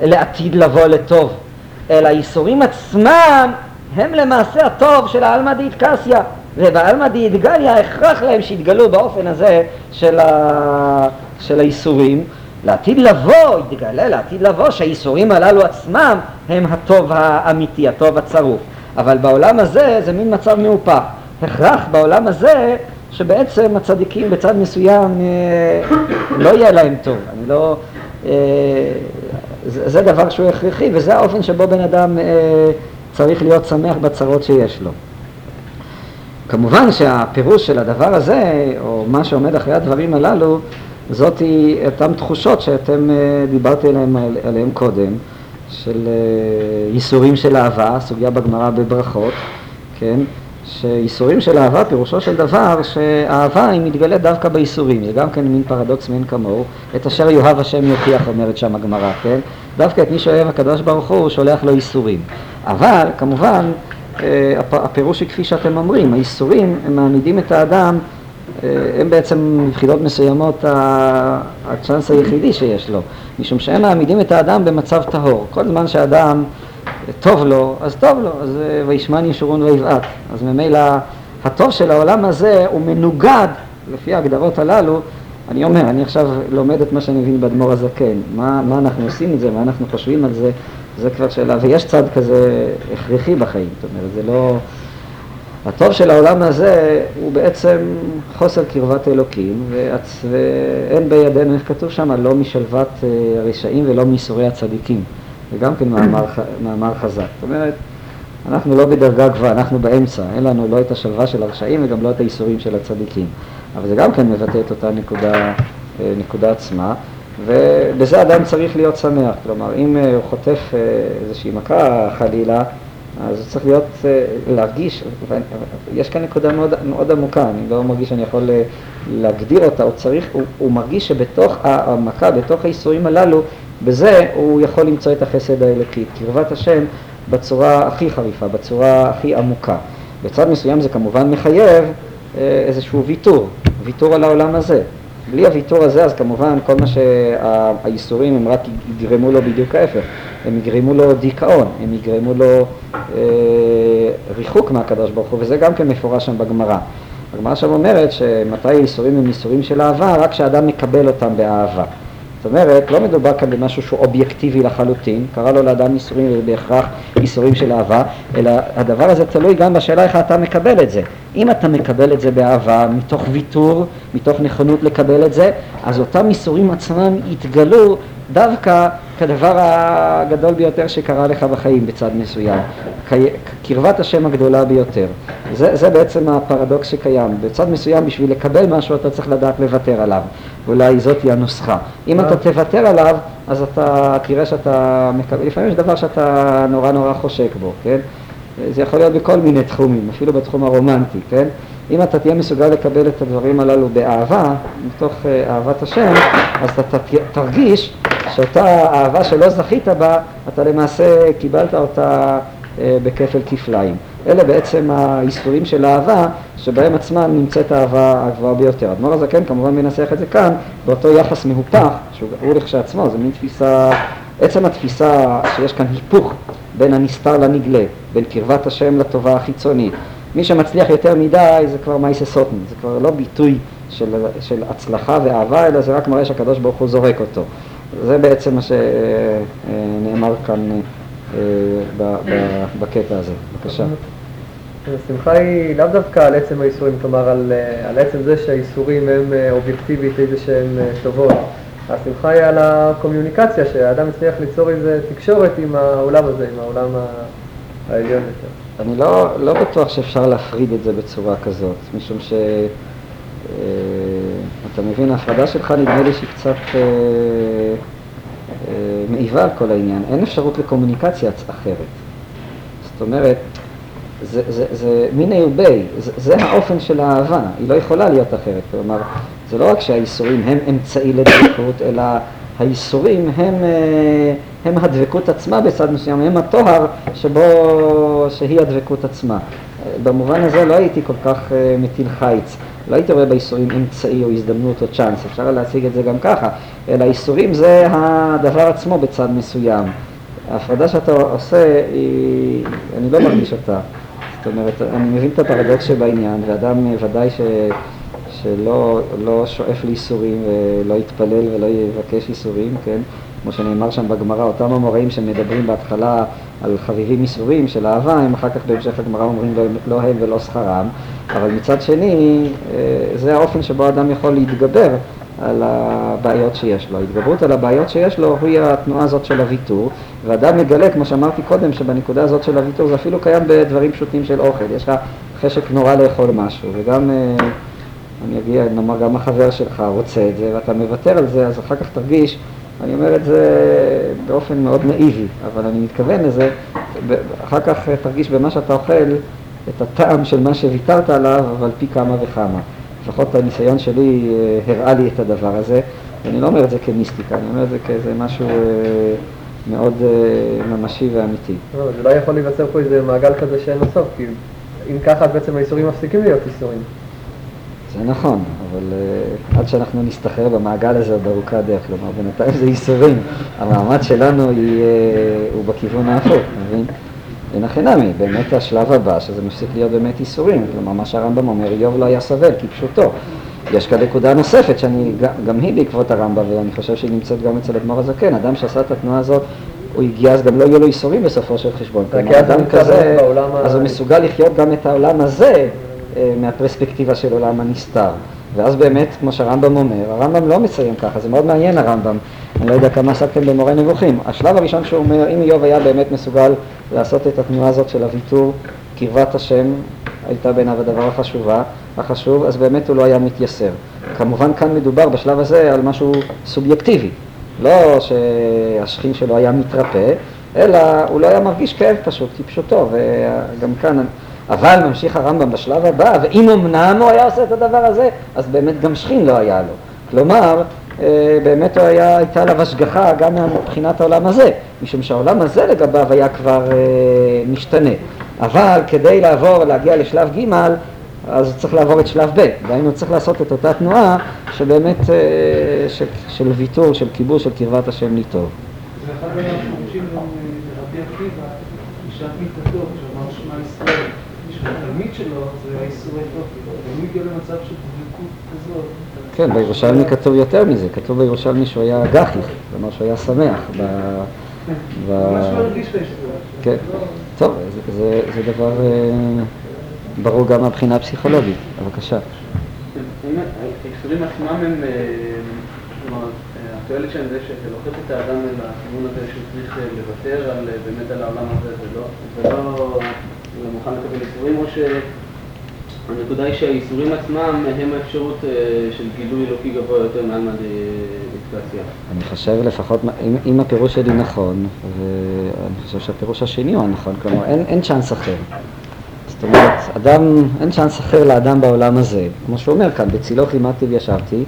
לעתיד לבוא לטוב, אלא הייסורים עצמם הם למעשה הטוב של העלמא דאיטקסיה. ובעלמא דאיטגליה הכרח להם שיתגלו באופן הזה של, ה... של הייסורים. לעתיד לבוא, יתגלה לעתיד לבוא שהייסורים הללו עצמם הם הטוב האמיתי, הטוב הצרוף. אבל בעולם הזה זה מין מצב מהופך. הכרח בעולם הזה שבעצם הצדיקים בצד מסוים אה, לא יהיה להם טוב. אני לא... אה, זה, זה דבר שהוא הכרחי וזה האופן שבו בן אדם אה, צריך להיות שמח בצרות שיש לו. כמובן שהפירוש של הדבר הזה, או מה שעומד אחרי הדברים הללו, זאת אותן תחושות שאתם אה, דיברתי עליהן, עליהן קודם, של אה, ייסורים של אהבה, סוגיה בגמרא בברכות, כן? שייסורים של אהבה, פירושו של דבר שהאהבה היא מתגלית דווקא בייסורים, זה גם כן מין פרדוקס מאין כמוהו, את אשר יאהב השם יוכיח, אומרת שם הגמרא, כן? דווקא את מי שאוהב הקדוש ברוך הוא, שולח לו ייסורים. אבל כמובן, הפירוש היא כפי שאתם אומרים, הייסורים הם מעמידים את האדם, אה, הם בעצם מבחינות מסוימות הצ'אנס היחידי שיש לו, משום שהם מעמידים את האדם במצב טהור. כל זמן שאדם טוב לו, אז טוב לו, אז אה, וישמן ישורון ויבעט. אז ממילא הטוב של העולם הזה הוא מנוגד לפי ההגדרות הללו, אני אומר, אני עכשיו לומד את מה שאני מבין באדמו"ר הזקן, מה, מה אנחנו עושים עם זה, מה אנחנו חושבים על זה, זה כבר שאלה, ויש צד כזה הכרחי בחיים, זאת אומרת, זה לא... הטוב של העולם הזה הוא בעצם חוסר קרבת אלוקים, והצ... ואין בידינו, איך כתוב שם, לא משלוות אה, הרשעים ולא מייסורי הצדיקים. זה גם כן מאמר, (clears throat) מאמר חזק. זאת אומרת, אנחנו לא בדרגה גבוהה, אנחנו באמצע, אין לנו לא את השלווה של הרשעים וגם לא את הייסורים של הצדיקים. אבל זה גם כן מבטא את אותה נקודה, אה, נקודה עצמה, ובזה אדם צריך להיות שמח. כלומר, אם אה, הוא חוטף איזושהי מכה חלילה, אז הוא צריך להיות, אה, להרגיש, יש כאן נקודה מאוד, מאוד עמוקה, אני לא מרגיש שאני יכול אה, להגדיר אותה, הוא צריך, הוא, הוא מרגיש שבתוך המכה, בתוך האיסורים הללו, בזה הוא יכול למצוא את החסד האלוקי, קרבת השם בצורה הכי חריפה, בצורה הכי עמוקה. בצד מסוים זה כמובן מחייב אה, איזשהו ויתור, ויתור על העולם הזה. בלי הוויתור הזה, אז כמובן כל מה שהאיסורים הם רק יגרמו לו בדיוק ההפך, הם יגרמו לו דיכאון, הם יגרמו לו אה, ריחוק מהקדוש ברוך הוא, וזה גם כן מפורש שם בגמרא. הגמרא שם אומרת שמתי האיסורים הם איסורים של אהבה, רק כשאדם מקבל אותם באהבה. זאת אומרת, לא מדובר כאן במשהו שהוא אובייקטיבי לחלוטין, קרא לו לאדם איסורים ובהכרח איסורים של אהבה, אלא הדבר הזה תלוי גם בשאלה איך אתה מקבל את זה. אם אתה מקבל את זה באהבה, מתוך ויתור, מתוך נכונות לקבל את זה, אז אותם איסורים עצמם יתגלו דווקא כדבר הגדול ביותר שקרה לך בחיים בצד מסוים, קרבת השם הגדולה ביותר. זה, זה בעצם הפרדוקס שקיים. בצד מסוים בשביל לקבל משהו אתה צריך לדעת לוותר עליו. אולי זאת היא הנוסחה. אם אתה תוותר עליו, אז אתה תראה שאתה מקבל, לפעמים יש דבר שאתה נורא נורא חושק בו, כן? זה יכול להיות בכל מיני תחומים, אפילו בתחום הרומנטי, כן? אם אתה תהיה מסוגל לקבל את הדברים הללו באהבה, מתוך אה, אהבת השם, אז אתה תרגיש שאותה אהבה שלא זכית בה, אתה למעשה קיבלת אותה אה, בכפל כפליים. אלה בעצם האיסורים של אהבה, שבהם עצמם נמצאת האהבה הגבוהה ביותר. אדמו"ר הזקן כמובן מנסח את זה כאן, באותו יחס מהופך, שהוא לכשעצמו, זה מין תפיסה, עצם התפיסה שיש כאן היפוך בין הנסתר לנגלה, בין קרבת השם לטובה החיצונית. מי שמצליח יותר מדי זה כבר מייסה סוטן, זה כבר לא ביטוי של, של הצלחה ואהבה, אלא זה רק מראה שהקדוש ברוך הוא זורק אותו. זה בעצם מה שנאמר כאן אה, בקטע הזה. בבקשה. השמחה היא לאו דווקא על עצם האיסורים, כלומר על, אה, על עצם זה שהאיסורים הם אה, אובייקטיבית איזה שהם טובות. השמחה היא על הקומיוניקציה, שהאדם הצליח ליצור איזה תקשורת עם העולם הזה, עם העולם העליון יותר. אני לא, לא בטוח שאפשר להפריד את זה בצורה כזאת, משום ש... אתה מבין, ההפרדה שלך נדמה לי שהיא קצת אה, אה, מעיבה על כל העניין. אין אפשרות לקומוניקציה אחרת. זאת אומרת, זה, זה, זה מיני ובי, זה, זה האופן של האהבה, היא לא יכולה להיות אחרת. כלומר, זה לא רק שהאיסורים הם אמצעי לדבקות, אלא האיסורים הם, אה, הם הדבקות עצמה בצד מסוים, הם הטוהר שבו, שהיא הדבקות עצמה. במובן הזה לא הייתי כל כך אה, מטיל חיץ. לא הייתי רואה באיסורים אמצעי או הזדמנות או צ'אנס, אפשר להציג את זה גם ככה, אלא איסורים זה הדבר עצמו בצד מסוים. ההפרדה שאתה עושה, היא, אני לא מרגיש אותה. זאת אומרת, אני מבין את הפרדוקס שבעניין, ואדם ודאי ש, שלא לא שואף לאיסורים ולא יתפלל ולא יבקש איסורים, כן? כמו שנאמר שם בגמרא, אותם המוראים שמדברים בהתחלה על חביבים איסורים של אהבה, הם אחר כך בהמשך הגמרא אומרים לא, לא הם ולא שכרם, אבל מצד שני, אה, זה האופן שבו אדם יכול להתגבר על הבעיות שיש לו. ההתגברות על הבעיות שיש לו היא התנועה הזאת של הוויתור, ואדם מגלה, כמו שאמרתי קודם, שבנקודה הזאת של הוויתור זה אפילו קיים בדברים פשוטים של אוכל. יש לך חשק נורא לאכול משהו, וגם, אה, אני אגיע, נאמר, גם החבר שלך רוצה את זה, ואתה מוותר על זה, אז אחר כך תרגיש אני אומר את זה באופן מאוד נאיבי, אבל אני מתכוון לזה, אחר כך תרגיש במה שאתה אוכל את הטעם של מה שוויתרת עליו, אבל פי כמה וכמה. לפחות הניסיון שלי אה, הראה לי את הדבר הזה, ואני לא אומר את זה כמיסטיקה, אני אומר את זה כאיזה משהו אה, מאוד אה, ממשי ואמיתי. לא, זה לא יכול להיווצר פה איזה מעגל כזה שאין לו סוף, כי אם ככה בעצם האיסורים מפסיקים להיות איסורים. זה נכון, אבל uh, עד שאנחנו נסתחרר במעגל הזה עוד ארוכה הדרך, כלומר בינתיים זה ייסורים, המאמץ שלנו היא, uh, הוא בכיוון ההפוך, אתה מבין? אין הכי נמי, באמת השלב הבא, שזה מפסיק להיות באמת ייסורים, כלומר מה שהרמב"ם אומר, איוב לא היה סבל, כפשוטו. יש כאן נקודה נוספת, שאני, גם, היא בעקבות הרמב"ם, ואני חושב שהיא נמצאת גם אצל אדמו"ר הזקן, אדם שעשה את התנועה הזאת, הוא הגיע, אז גם לא יהיו לו ייסורים בסופו של חשבון. כלומר, אדם כזה, אז הוא מסוגל לחיות גם את העולם הזה אה, מהפרספקטיבה של עולם הנסתר. ואז באמת, כמו שהרמב"ם אומר, הרמב"ם לא מציין ככה, זה מאוד מעניין הרמב"ם. אני לא יודע כמה עסקתם במורה נבוכים. השלב הראשון שהוא אומר, אם איוב היה באמת מסוגל לעשות את התנועה הזאת של הוויתור, קרבת השם הייתה בעיניו הדבר החשובה, החשוב, אז באמת הוא לא היה מתייסר. כמובן כאן מדובר בשלב הזה על משהו סובייקטיבי, לא שהשכין שלו היה מתרפא, אלא הוא לא היה מרגיש כאב פשוט, כפשוטו, וגם כאן, אבל ממשיך הרמב"ם בשלב הבא, ואם אמנם הוא היה עושה את הדבר הזה, אז באמת גם שכין לא היה לו. כלומר, באמת הוא היה, הייתה עליו השגחה גם מבחינת העולם הזה, משום שהעולם הזה לגביו היה כבר אה, משתנה. אבל כדי לעבור, להגיע לשלב ג', אז צריך לעבור את שלב ב', דהיינו צריך לעשות את אותה תנועה שבאמת, אה, של, של ויתור, של כיבוש, של קרבת השם לי טוב. זה אחד מהפירושים גם לרבי עקיבא, בשעת מיתתו, שאמר שמע ישראל, שהתלמיד שלו זה האיסורי תופי, אבל הוא הגיע למצב של דבקות כזאת. כן, בירושלמי כתוב יותר מזה, כתוב בירושלמי שהוא היה גחיך, כלומר שהוא היה שמח. ב... ב... לא. כן, טוב, זה, זה, זה דבר אה, ברור גם מהבחינה הפסיכולוגית, בבקשה. האיסורים עצמם הם, אה, כלומר, אה, התועלת שלהם זה שזה לוחץ את האדם אל הכיוון הזה שהוא צריך לוותר באמת על העולם הזה ולא, ולא הוא מוכן לקבל איסורים, או שהנקודה היא שהאיסורים עצמם הם האפשרות אה, של גילוי אלוקי גבוה יותר מעל מהדיסקציה. אני חושב לפחות, אם, אם הפירוש שלי נכון, ואני חושב שהפירוש השני הוא הנכון, כלומר אין, אין צ'אנס אחר. זאת אומרת, אדם, אין צ'אנס אחר לאדם בעולם הזה. כמו שהוא אומר כאן, בצילו חימדתי וישבתי,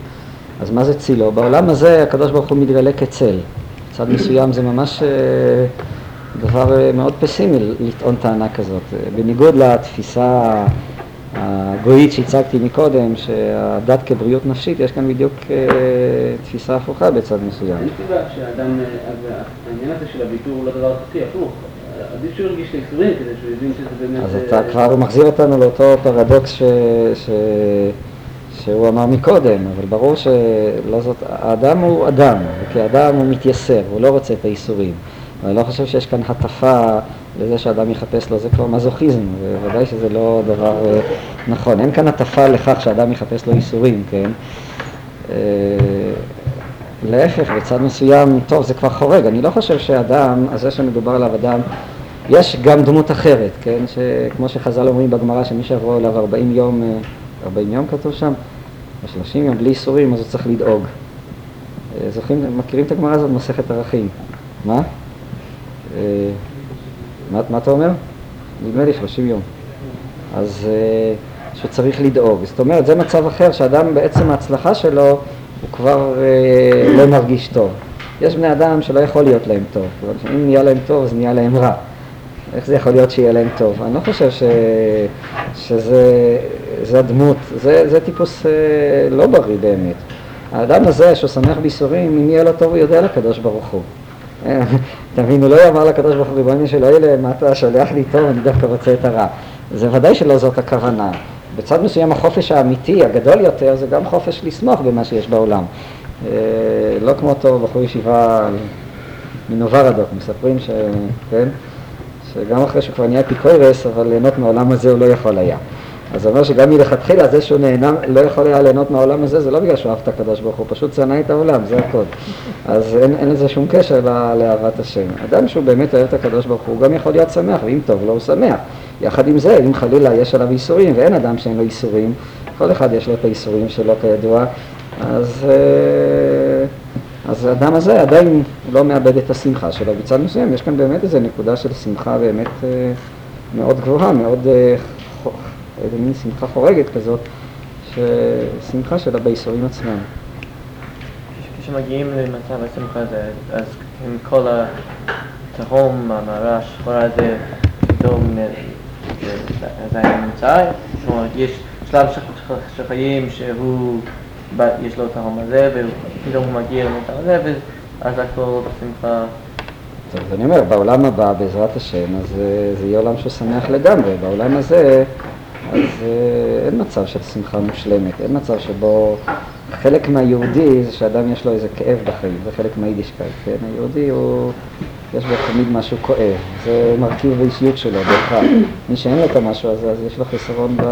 אז מה זה צילו? בעולם הזה הקדוש ברוך הוא מתגלה כצל. מצד מסוים זה ממש אה, דבר אה, מאוד פסימי לטעון טענה כזאת. אה, בניגוד לתפיסה הגויית שהצגתי מקודם, שהדת כבריאות נפשית, יש כאן בדיוק אה, תפיסה הפוכה בצד מסוים. אין סיבה שהאדם, אה, העניין הזה של הוויתור הוא לא דבר הכרחי, הפוך. עדיף שהוא ירגיש את האיסורים כדי שהוא יבין שזה באמת... אז אה, אתה כבר מחזיר אותנו לאותו פרדוקס ש... ש... שהוא אמר מקודם, אבל ברור שלא זאת, האדם הוא אדם, וכאדם הוא מתייסר, הוא לא רוצה את האיסורים. ואני לא חושב שיש כאן הטפה לזה שאדם יחפש לו, זה כבר מזוכיזם, וודאי שזה לא דבר אה, נכון. אין כאן הטפה לכך שאדם יחפש לו איסורים, כן? אה, להפך, בצד מסוים, טוב, זה כבר חורג. אני לא חושב שאדם, הזה שמדובר עליו אדם, יש גם דמות אחרת, כן? שכמו שחז"ל אומרים בגמרא, שמי שיבוא אליו 40 יום, אה, 40 יום כתוב שם, או 30 יום בלי איסורים, אז הוא צריך לדאוג. אה, זוכרים, מכירים את הגמרא הזאת, מסכת ערכים. מה? מה, מה אתה אומר? נדמה לי 30 יום. אז אה, שצריך לדאוג. זאת אומרת, זה מצב אחר, שאדם בעצם ההצלחה שלו, הוא כבר אה, לא מרגיש טוב. יש בני אדם שלא יכול להיות להם טוב. אם נהיה להם טוב, אז נהיה להם רע. איך זה יכול להיות שיהיה להם טוב? אני לא חושב ש... שזה זה הדמות, זה, זה טיפוס אה, לא בריא באמת. האדם הזה שהוא שמח בייסורים, אם יהיה לו טוב הוא יודע לקדוש ברוך הוא. אה, אתה מבין, הוא לא יאמר לקדוש ברוך הוא, ריבונו של אלה, מה אתה שולח לי טוב, אני דווקא רוצה את הרע. זה ודאי שלא זאת הכוונה. בצד מסוים החופש האמיתי, הגדול יותר, זה גם חופש לשמוח במה שיש בעולם. אה, לא כמו אותו בחור ישיבה מנוברדוק, מספרים ש... כן? שגם אחרי שהוא כבר נהיה אפיקורס, אבל ליהנות מהעולם הזה הוא לא יכול היה. אז זה אומר שגם מלכתחילה זה שהוא נהנה, לא יכול היה ליהנות מהעולם הזה, זה לא בגלל שהוא אהב את הקדוש ברוך הוא, פשוט שנא את העולם, זה הכל. אז אין, אין לזה שום קשר לה, לאהבת השם. אדם שהוא באמת אוהב את הקדוש ברוך הוא, גם יכול להיות שמח, ואם טוב לו הוא שמח. יחד עם זה, אם חלילה יש עליו איסורים, ואין אדם שאין לו איסורים, כל אחד יש לו את האיסורים שלו כידוע, אז, אה, אז האדם הזה עדיין לא מאבד את השמחה שלו. בצד מסוים יש כאן באמת איזו נקודה של שמחה באמת אה, מאוד גבוהה, מאוד, אה, איזה מין שמחה חורגת כזאת, שמחה שלה בייסורים עצמם. כשמגיעים למצב השמחה הזה, אז עם כל התהום, המערה השחורה הזה, פתאום זה נמצא, כלומר יש שלב של חיים שהוא, יש לו את ההום הזה, ופתאום הוא מגיע למצב הזה, ואז הכל בשמחה. טוב, אז אני אומר, בעולם הבא, בעזרת השם, אז זה יהיה עולם שהוא שמח לגמרי. בעולם הזה, אז אין מצב של שמחה מושלמת, אין מצב שבו חלק מהיהודי זה שאדם יש לו איזה כאב בחיים, זה חלק מהיידישקייט, כן? היהודי הוא, יש בו תמיד משהו כואב, זה מרכיב באישיות שלו, בהכרח. מי שאין לו את המשהו הזה, אז יש לו חסרון ב...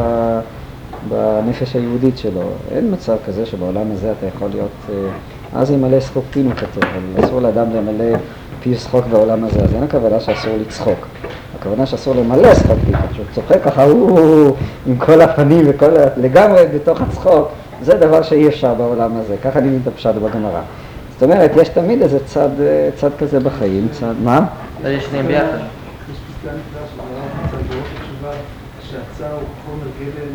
בנפש היהודית שלו. אין מצב כזה שבעולם הזה אתה יכול להיות, אה, אז ימלא שחוק פינו כתוב, אבל אסור לאדם למלא פי שחוק בעולם הזה, אז אין הכוונה שאסור לצחוק. הכוונה שאסור למלא שחוק פינו, כשהוא צוחק ככה, הוא עם כל הפנים וכל, ה- לגמרי בתוך הצחוק, זה דבר שאי אפשר בעולם הזה, ככה אני מתפשט בגמרא. זאת אומרת, יש תמיד איזה צד, אה, צד כזה בחיים, צד, מה? יש שניהם ביחד. יש פסקה נפלאה של הרב מצא ברוח התשובה, שהצער הוא חומר גלם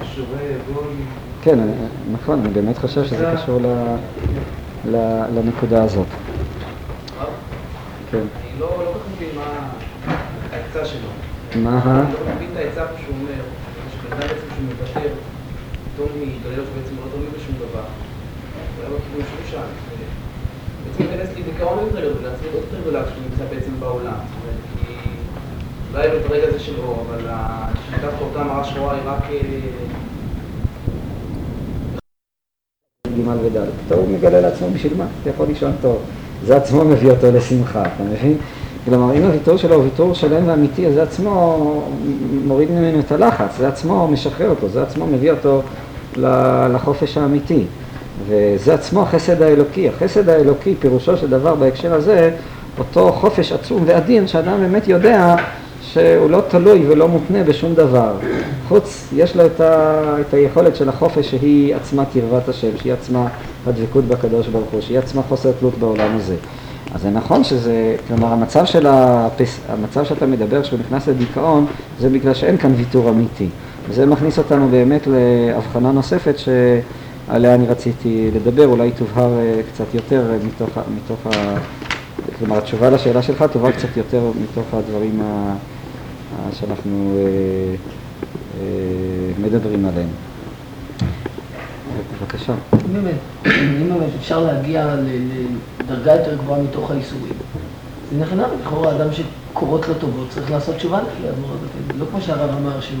ומשורה יבוא לי. כן, אני- נכון, אני באמת חושב שזה קשור ל, ל, לנקודה הזאת. כן. אני לא לא כל כך מבין מה העצה שלו. מה ה... מבין את העצה שהוא אומר, שבן אדם בעצם שהוא מוותר, מתגלה שבעצם הוא לא תומך בשום דבר. הוא היה בכיוון שהוא שם. בעצם להיכנס לדיכאון עוד לעצמי עוד יותר גדולה כשהוא נמצא בעצם בעולם. כי לא את הרגע הזה של אור, אבל דווקא אותה מראה שחורה היא רק... אה, ג' וד', הוא מגלה לעצמו בשביל מה? אתה יכול לישון טוב. זה עצמו מביא אותו לשמחה, אתה מבין? כלומר, אם הוויתור שלו הוא ויתור שלם ואמיתי, אז זה עצמו מוריד ממנו את הלחץ, זה עצמו משחרר אותו, זה עצמו מביא אותו לחופש האמיתי. וזה עצמו החסד האלוקי. החסד האלוקי, פירושו של דבר בהקשר הזה, אותו חופש עצום ואדיר, שאדם באמת יודע שהוא לא תלוי ולא מותנה בשום דבר. חוץ, יש לו את, ה, את היכולת של החופש שהיא עצמה קרבת השם, שהיא עצמה הדבקות בקדוש ברוך הוא, שהיא עצמה חוסר תלות בעולם הזה. אז זה נכון שזה, כלומר המצב, של הפס, המצב שאתה מדבר, שהוא נכנס לדיכאון, זה בגלל שאין כאן ויתור אמיתי. וזה מכניס אותנו באמת להבחנה נוספת שעליה אני רציתי לדבר, אולי תובהר אה, קצת יותר אה, מתוך, מתוך ה... כלומר התשובה לשאלה שלך תובהר קצת יותר מתוך הדברים ה... שאנחנו אה, מדברים עליהם. בבקשה. אם באמת, אפשר להגיע לדרגה יותר גבוהה מתוך האיסורים, זה נכנע, לכאורה אדם שקורות לו טובות צריך לעשות תשובה לפי האדמו"ר הזקן. לא כמו שהרב אמר שהוא,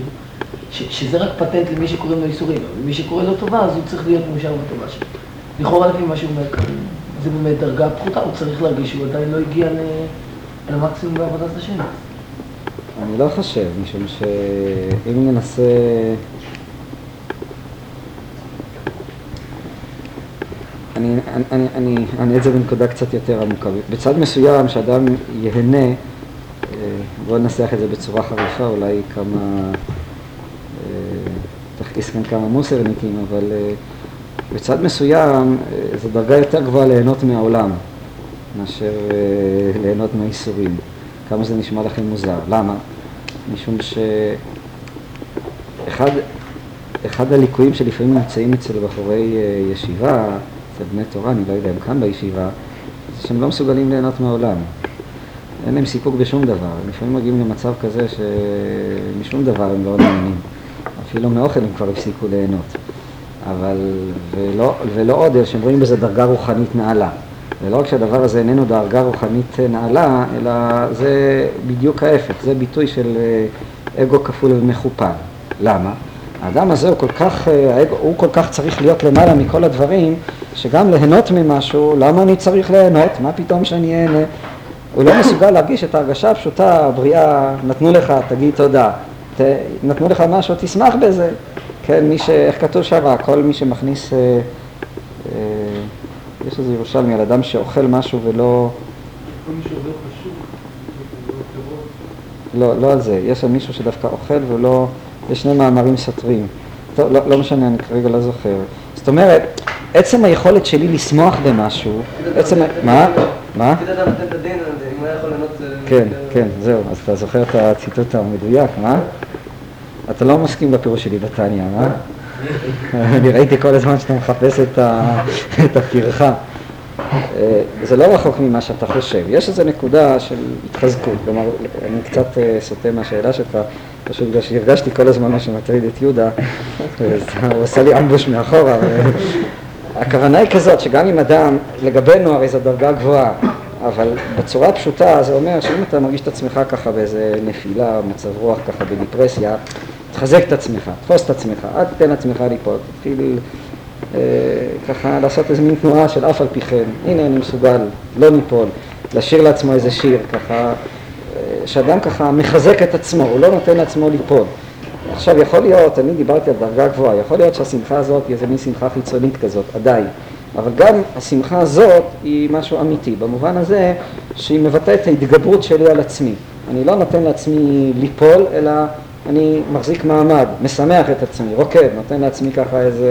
ש, שזה רק פטנט למי שקוראים לו איסורים, אבל מי שקורא לו טובה אז הוא צריך להיות מאושר בטובה שלו. לכאורה לפי מה שהוא אומר כאן, זה באמת דרגה פחותה, הוא צריך להרגיש שהוא עדיין לא הגיע למקסימום בעבודת השם. אני לא חושב, משום שאם ננסה... אני אני- אני- אענה את זה בנקודה קצת יותר עמוקה. בצד מסוים שאדם ייהנה, אה, בואו ננסח את זה בצורה חריפה, אולי כמה... אה, תכניס כאן כמה מוסרניקים, אבל אה, בצד מסוים זו דרגה יותר גבוהה ליהנות מהעולם מאשר ליהנות מהאיסורים. כמה זה נשמע לכם מוזר. למה? משום שאחד אחד הליקויים שלפעמים נמצאים אצל בחורי ישיבה, בני תורה, אני לא יודע אם כאן בישיבה, זה שהם לא מסוגלים ליהנות מהעולם. אין להם סיפוק בשום דבר. הם לפעמים מגיעים למצב כזה שמשום דבר הם לא נהנים. אפילו מאוכל הם כבר הפסיקו ליהנות. אבל, ולא, ולא עוד, שהם רואים בזה דרגה רוחנית נעלה. ולא רק שהדבר הזה איננו דרגה רוחנית נעלה, אלא זה בדיוק ההפך, זה ביטוי של אה, אגו כפול ומכופל. למה? האדם הזה הוא כל כך, אה, הוא כל כך צריך להיות למעלה מכל הדברים, שגם ליהנות ממשהו, למה אני צריך ליהנות? מה פתאום שאני אהנה? הוא לא מסוגל להרגיש את ההרגשה הפשוטה, הבריאה, נתנו לך, תגיד תודה. ת, נתנו לך משהו, תשמח בזה. כן, מי ש... איך כתוב שם? כל מי שמכניס... אה, אה, יש איזה ירושלמי על אדם שאוכל משהו ולא... כל מי שעובר חשוב, לא. לא, לא על זה. יש שם מישהו שדווקא אוכל ולא... יש שני מאמרים סותרים. טוב, לא, לא משנה, אני כרגע לא זוכר. זאת אומרת, עצם היכולת שלי לשמוח במשהו, עצם... מה? מה? אם היה יכול. אה, כן, כן, זהו. אז אתה זוכר את הציטוט המדויק, מה? אתה לא מסכים בפירוש שלי בתניא, מה? (laughs) אני ראיתי כל הזמן שאתה מחפש את (laughs) הפרחה. אה, זה לא רחוק ממה שאתה חושב. יש איזו נקודה של התחזקות, כלומר, אני קצת אה, סוטה מהשאלה שלך, פשוט בגלל שהרגשתי כל הזמן מה שמטריד את יהודה, הוא עושה לי אמבוש מאחורה. הכוונה היא כזאת, שגם אם אדם, לגבינו הרי זו דרגה גבוהה, אבל בצורה פשוטה זה אומר שאם אתה מרגיש את עצמך ככה באיזה נפילה, מצב רוח ככה בדיפרסיה, תחזק את עצמך, תפוס את עצמך, אל תיתן לעצמך ליפול, תתחיל אה, ככה לעשות איזה מין תנועה של אף על פי כן, הנה אני מסוגל, לא ניפול, לשיר לעצמו איזה שיר, ככה, שאדם ככה מחזק את עצמו, הוא לא נותן לעצמו ליפול. עכשיו יכול להיות, אני דיברתי על דרגה גבוהה, יכול להיות שהשמחה הזאת היא איזה מין שמחה חיצונית כזאת, עדיין. אבל גם השמחה הזאת היא משהו אמיתי, במובן הזה שהיא מבטאת את ההתגברות שלי על עצמי. אני לא נותן לעצמי ליפול, אלא אני מחזיק מעמד, משמח את עצמי, רוקד, נותן לעצמי ככה איזה,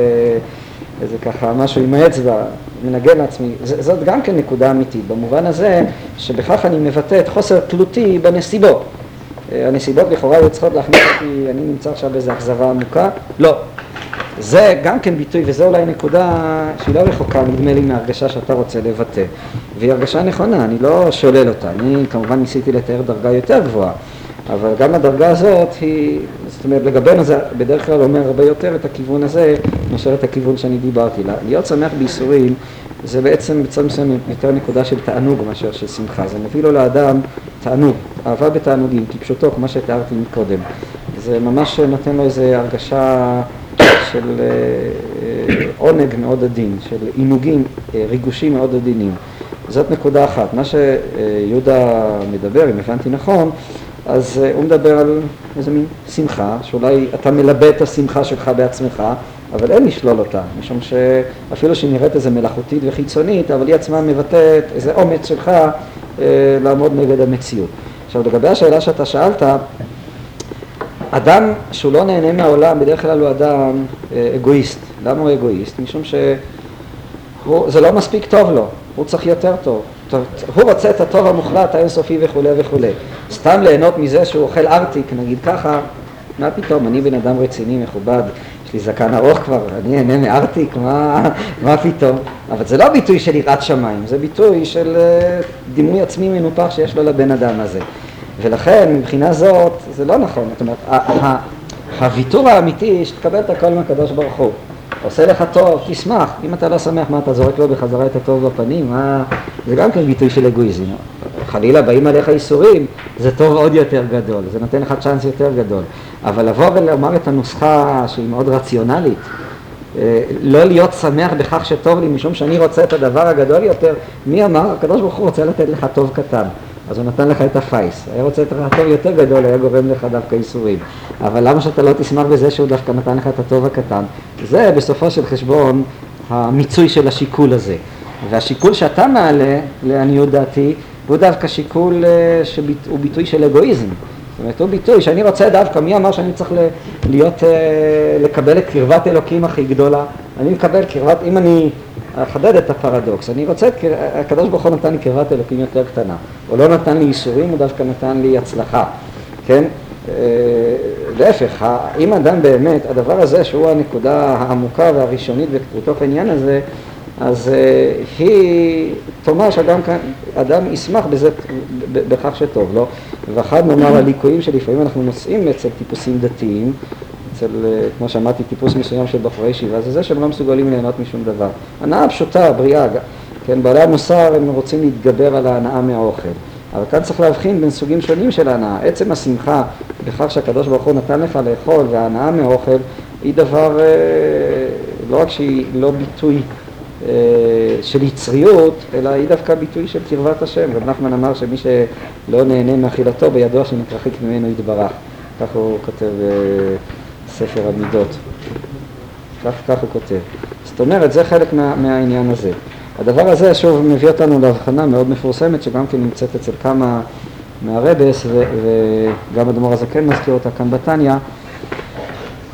איזה ככה משהו עם האצבע, מנגן לעצמי. ז, זאת גם כן נקודה אמיתית, במובן הזה שבכך אני מבטא את חוסר תלותי בנסיבות. אה, הנסיבות לכאורה היו צריכות להכניס אותי, אני נמצא עכשיו באיזו אכזבה עמוקה, לא. זה גם כן ביטוי, וזו אולי נקודה שהיא לא רחוקה, נדמה לי, מהרגשה שאתה רוצה לבטא. והיא הרגשה נכונה, אני לא שולל אותה. אני כמובן ניסיתי לתאר דרגה יותר גבוהה, אבל גם הדרגה הזאת היא, זאת אומרת, לגבינו זה בדרך כלל אומר הרבה יותר את הכיוון הזה, מאשר את הכיוון שאני דיברתי. להיות שמח בייסורים זה בעצם בצד מסוים יותר נקודה של תענוג מאשר של שמחה. זה מביא לו לאדם תענוג, אהבה בתענוגים, כפשוטו, כמו שתיארתי מקודם. זה ממש נותן לו איזו הרגשה של אה, אה, עונג מאוד עדין, של עינוגים, אה, ריגושים מאוד עדינים. זאת נקודה אחת. מה שיהודה מדבר, אם הבנתי נכון, אז הוא מדבר על איזה מין שמחה, שאולי אתה מלבה את השמחה שלך בעצמך, אבל אין לשלול אותה, משום שאפילו שהיא נראית איזה מלאכותית וחיצונית, אבל היא עצמה מבטאת איזה אומץ שלך אה, לעמוד נגד המציאות. עכשיו לגבי השאלה שאתה שאלת, אדם שהוא לא נהנה מהעולם, בדרך כלל הוא אדם אה, אגואיסט. למה הוא אגואיסט? משום שזה לא מספיק טוב לו, הוא צריך יותר טוב. הוא רוצה את הטוב המוחלט, האינסופי וכולי וכולי. סתם ליהנות מזה שהוא אוכל ארטיק, נגיד ככה, מה פתאום, אני בן אדם רציני, מכובד, יש לי זקן ארוך כבר, אני אהנה מארטיק, מה, מה פתאום? אבל זה לא ביטוי של יראת שמיים, זה ביטוי של אה, דימוי עצמי מנופח שיש לו לבן אדם הזה. ולכן מבחינה זאת זה לא נכון, זאת אומרת, הוויתור האמיתי שתקבל את הכל מהקדוש ברוך הוא. עושה לך טוב, תשמח, אם אתה לא שמח, מה אתה זורק לו בחזרה את הטוב בפנים? מה... זה גם כן ביטוי של אגואיזם. חלילה באים עליך איסורים, זה טוב עוד יותר גדול, זה נותן לך צ'אנס יותר גדול. אבל לבוא ולומר את הנוסחה שהיא מאוד רציונלית, אה, לא להיות שמח בכך שטוב לי משום שאני רוצה את הדבר הגדול יותר, מי אמר? הקדוש ברוך הוא רוצה לתת לך טוב קטן. אז הוא נתן לך את הפייס. היה רוצה את הטוב יותר גדול, היה גורם לך דווקא ייסורים. אבל למה שאתה לא תשמח בזה שהוא דווקא נתן לך את הטוב הקטן? זה בסופו של חשבון המיצוי של השיקול הזה. והשיקול שאתה מעלה, לעניות דעתי, הוא דווקא שיקול אה, שהוא ביטוי של אגואיזם. זאת אומרת, הוא ביטוי שאני רוצה דווקא, מי אמר שאני צריך להיות, אה, לקבל את קרבת אלוקים הכי גדולה? אני מקבל קרבת, אם אני אחדד את הפרדוקס. אני רוצה, הקדוש ברוך הוא נתן לי קרבת אלוקים יותר קטנה. הוא לא נתן לי ייסורים, הוא דווקא נתן לי הצלחה, כן? אה, להפך, אם אדם באמת, הדבר הזה שהוא הנקודה העמוקה והראשונית בתוך העניין הזה, אז אה, היא תאמר שאדם אדם ישמח בזה, בכך שטוב לו. ואחד נאמר הליקויים שלפעמים אנחנו נושאים אצל טיפוסים דתיים, אצל, אה, כמו שאמרתי, טיפוס מסוים של בחורי ישיבה, זה זה שהם לא מסוגלים ליהנות משום דבר. הנאה פשוטה, בריאה, כן, בעלי המוסר הם רוצים להתגבר על ההנאה מהאוכל. אבל כאן צריך להבחין בין סוגים שונים של הנאה. עצם השמחה בכך שהקדוש ברוך הוא נתן לך לאכול וההנאה מאוכל היא דבר, אה, לא רק שהיא לא ביטוי של יצריות, אלא היא דווקא ביטוי של קרבת השם. רב נחמן אמר שמי שלא נהנה מאכילתו בידוע שנתרחק ממנו יתברך. כך הוא כותב ספר המידות. כך, כך הוא כותב. זאת אומרת, זה חלק מה, מהעניין הזה. הדבר הזה שוב מביא אותנו להבחנה מאוד מפורסמת שגם כן נמצאת אצל כמה מהרבס וגם אדמו"ר הזקן מזכיר אותה כאן בתניא,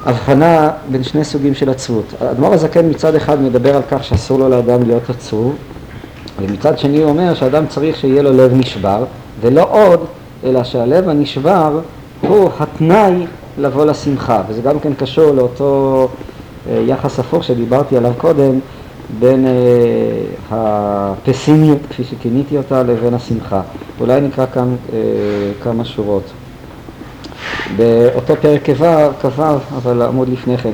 הבחנה בין שני סוגים של עצבות. אדמו"ר הזקן מצד אחד מדבר על כך שאסור לו לאדם להיות עצוב ומצד שני הוא אומר שאדם צריך שיהיה לו לב נשבר ולא עוד אלא שהלב הנשבר הוא התנאי לבוא לשמחה, וזה גם כן קשור לאותו אה, יחס הפוך שדיברתי עליו קודם, בין אה, הפסימיות, כפי שכיניתי אותה, לבין השמחה. אולי נקרא כאן אה, כמה שורות. באותו פרק כ"ו, אבל עמוד לפני כן,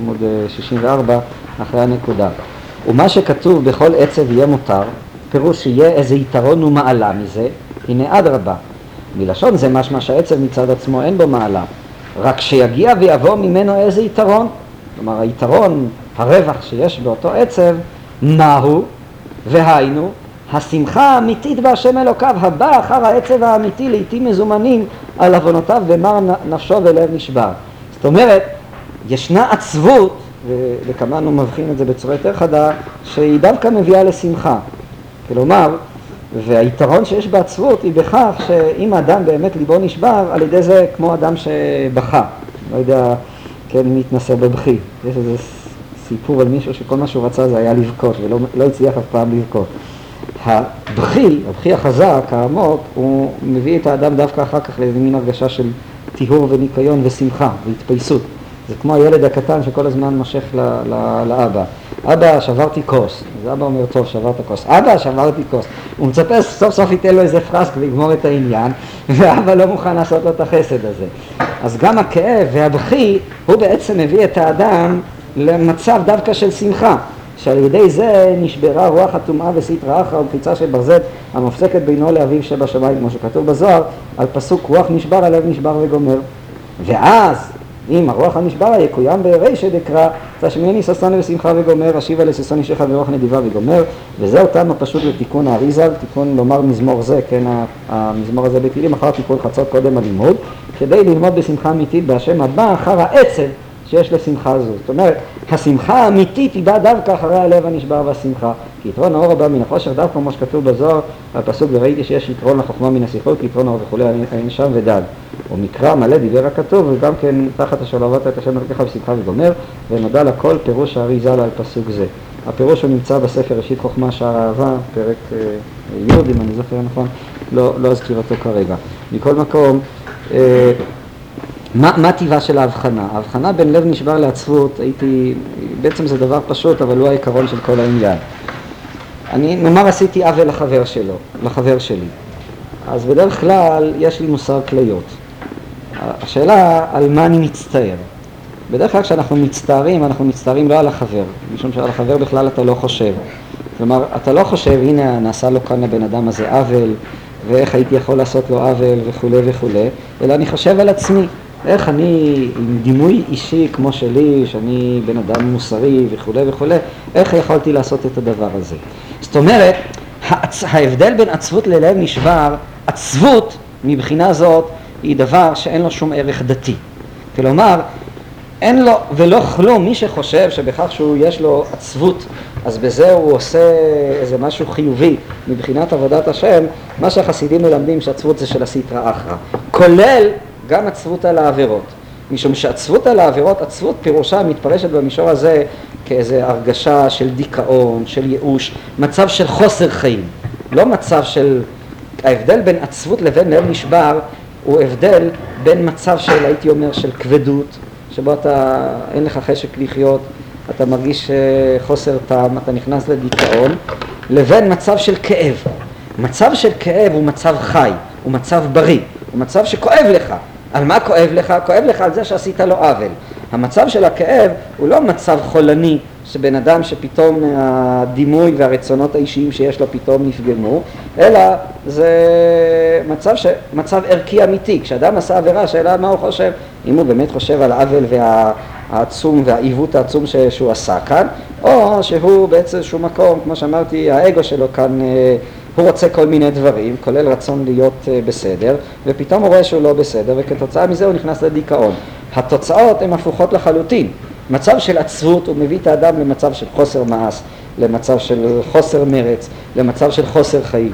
עמוד 64, אחרי הנקודה. ומה שכתוב בכל עצב יהיה מותר, פירוש שיהיה איזה יתרון ומעלה מזה, הנה אדרבה. מלשון זה משמע שהעצב מצד עצמו אין בו מעלה, רק שיגיע ויבוא ממנו איזה יתרון. כלומר, היתרון, הרווח שיש באותו עצב, מהו? והיינו, השמחה האמיתית בהשם אלוקיו, הבא אחר העצב האמיתי לעיתים מזומנים על עוונותיו ומר נפשו ולב נשבר. זאת אומרת, ישנה עצבות, וכמובן הוא מבחין את זה בצורה יותר חדה, שהיא דווקא מביאה לשמחה. כלומר, והיתרון שיש בעצבות היא בכך שאם האדם באמת ליבו נשבר, על ידי זה כמו אדם שבכה. לא יודע, כן, מי התנסה בבכי. יש איזה סיפור על מישהו שכל מה שהוא רצה זה היה לבכות, ולא לא הצליח אף פעם לבכות. הבכי, הבכי החזק, העמוק, הוא מביא את האדם דווקא אחר כך לאיזה מין הרגשה של טיהור וניקיון ושמחה והתפייסות. זה כמו הילד הקטן שכל הזמן מושך ל, ל, לאבא. אבא, שברתי כוס. אז אבא אומר, טוב, שברת כוס. אבא, שברתי כוס. הוא מצפה סוף סוף ייתן לו איזה פרסק ויגמור את העניין, (laughs) ואבא לא מוכן לעשות לו את החסד הזה. אז גם הכאב והבכי, הוא בעצם מביא את האדם למצב דווקא של שמחה. שעל ידי זה נשברה רוח הטומאה וסטרא אחרא וקפיצה של ברזל המופסקת בינו לאביו שבשמיים, כמו שכתוב בזוהר, על פסוק רוח נשבר, הלב נשבר וגומר. ואז אם הרוח הנשבר יקוים ברישא דקרא, תשמיעני ששון ושמחה וגומר, אשיבה לששון אישך ורוח נדיבה וגומר, וזהו טעם הפשוט לתיקון האריזה, תיקון לומר מזמור זה, כן, המזמור הזה בתהילים, אחר תיקון חצות קודם הלימוד, כדי ללמוד בשמחה אמיתית בהשם הבא אחר העצב שיש לשמחה זו. זאת אומרת, השמחה האמיתית היא באה דווקא אחרי הלב הנשבר והשמחה. כי יתרון האור הבא מן החושך, דווקא כמו שכתוב בזוהר, בפסוק וראיתי שיש יתרון לחוכמה מן השיחות, כי יתרון האור וכולי, אין שם ודל. ומקרא מלא דיבר הכתוב, וגם כן תחת השלוות את השם אלוקיך בשמחה וגומר, ונודע לכל פירוש הארי ז"ל על פסוק זה. הפירוש הוא נמצא בספר ראשית חוכמה שער אהבה, פרק אה, י' אם אני זוכר נכון, לא, לא אזכיר אותו כרגע. מכל מקום, אה, מה, מה טיבה של ההבחנה? ההבחנה בין לב נשבר לעצבות, הייתי, בעצם זה דבר פשוט, אבל הוא העיקרון של כל העניין. אני, נאמר עשיתי עוול לחבר שלו, לחבר שלי. אז בדרך כלל יש לי מוסר כליות. השאלה על מה אני מצטער. בדרך כלל כשאנחנו מצטערים, אנחנו מצטערים לא על החבר, משום שעל החבר בכלל אתה לא חושב. כלומר, אתה לא חושב, הנה נעשה לו כאן לבן אדם הזה עוול, ואיך הייתי יכול לעשות לו עוול וכולי וכולי, אלא אני חושב על עצמי. איך אני, עם דימוי אישי כמו שלי, שאני בן אדם מוסרי וכולי וכולי, איך יכולתי לעשות את הדבר הזה? זאת אומרת, ההבדל בין עצבות ללב נשבר, עצבות מבחינה זאת היא דבר שאין לו שום ערך דתי. כלומר, אין לו ולא כלום, מי שחושב שבכך שהוא יש לו עצבות, אז בזה הוא עושה איזה משהו חיובי מבחינת עבודת השם, מה שהחסידים מלמדים שעצבות זה של הסטרא אחרא, כולל גם עצבות על העבירות. משום שעצבות על העבירות, עצבות פירושה מתפרשת במישור הזה כאיזו הרגשה של דיכאון, של ייאוש, מצב של חוסר חיים, לא מצב של... ההבדל בין עצבות לבין לב נשבר הוא הבדל בין מצב של, הייתי אומר, של כבדות, שבו אתה, אין לך חשק לחיות, אתה מרגיש אה, חוסר טעם, אתה נכנס לדיכאון, לבין מצב של כאב. מצב של כאב הוא מצב חי, הוא מצב בריא, הוא מצב שכואב לך, על מה כואב לך? כואב לך על זה שעשית לו עוול. המצב של הכאב הוא לא מצב חולני, שבן אדם שפתאום הדימוי והרצונות האישיים שיש לו פתאום נפגמו, אלא זה מצב, ש... מצב ערכי אמיתי. כשאדם עשה עבירה, השאלה מה הוא חושב, אם הוא באמת חושב על העוול והעצום והעיוות העצום ש... שהוא עשה כאן, או שהוא באיזשהו מקום, כמו שאמרתי, האגו שלו כאן אה, הוא רוצה כל מיני דברים, כולל רצון להיות אה, בסדר, ופתאום הוא רואה שהוא לא בסדר, וכתוצאה מזה הוא נכנס לדיכאון. התוצאות הן הפוכות לחלוטין. מצב של עצבות הוא מביא את האדם למצב של חוסר מעש, למצב של חוסר מרץ, למצב של חוסר חיים.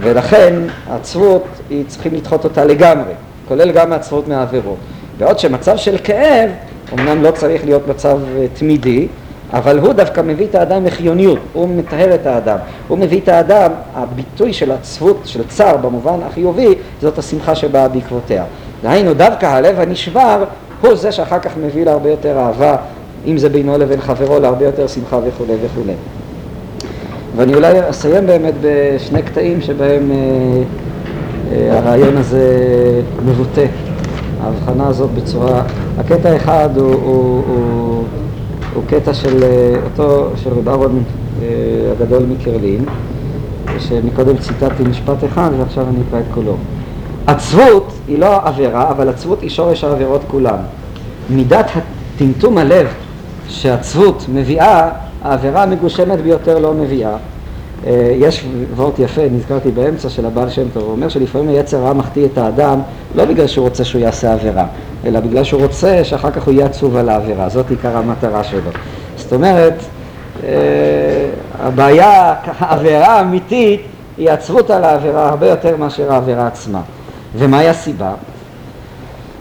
ולכן העצבות, צריכים לדחות אותה לגמרי, כולל גם העצבות מהעבירות. בעוד שמצב של כאב, אמנם לא צריך להיות מצב אה, תמידי, אבל הוא דווקא מביא את האדם לחיוניות, הוא מטהר את האדם, הוא מביא את האדם, הביטוי של עצבות, של צער במובן החיובי, זאת השמחה שבאה בעקבותיה. דהיינו דווקא הלב הנשבר הוא זה שאחר כך מביא להרבה יותר אהבה, אם זה בינו לבין חברו, להרבה יותר שמחה וכולי וכולי. ואני אולי אסיים באמת בשני קטעים שבהם אה, אה, הרעיון הזה מבוטא, ההבחנה הזאת בצורה, הקטע אחד הוא, הוא, הוא הוא קטע של אה, אותו, של רב אהרון אה, הגדול מקרלין, שמקודם ציטטתי משפט אחד ועכשיו אני אקרא את כולו. עצבות היא לא עבירה, אבל עצבות היא שורש העבירות כולן. מידת הטמטום הלב שעצבות מביאה, העבירה המגושמת ביותר לא מביאה. אה, יש וורט יפה, נזכרתי באמצע של הבעל שם טוב, הוא אומר שלפעמים היצר רע מחטיא את האדם לא בגלל שהוא רוצה שהוא יעשה עבירה, אלא בגלל שהוא רוצה שאחר כך הוא יהיה עצוב על העבירה, זאת עיקר המטרה שלו. זאת אומרת, אה, הבעיה, העבירה האמיתית היא עצבות על העבירה הרבה יותר מאשר העבירה עצמה. ומהי הסיבה?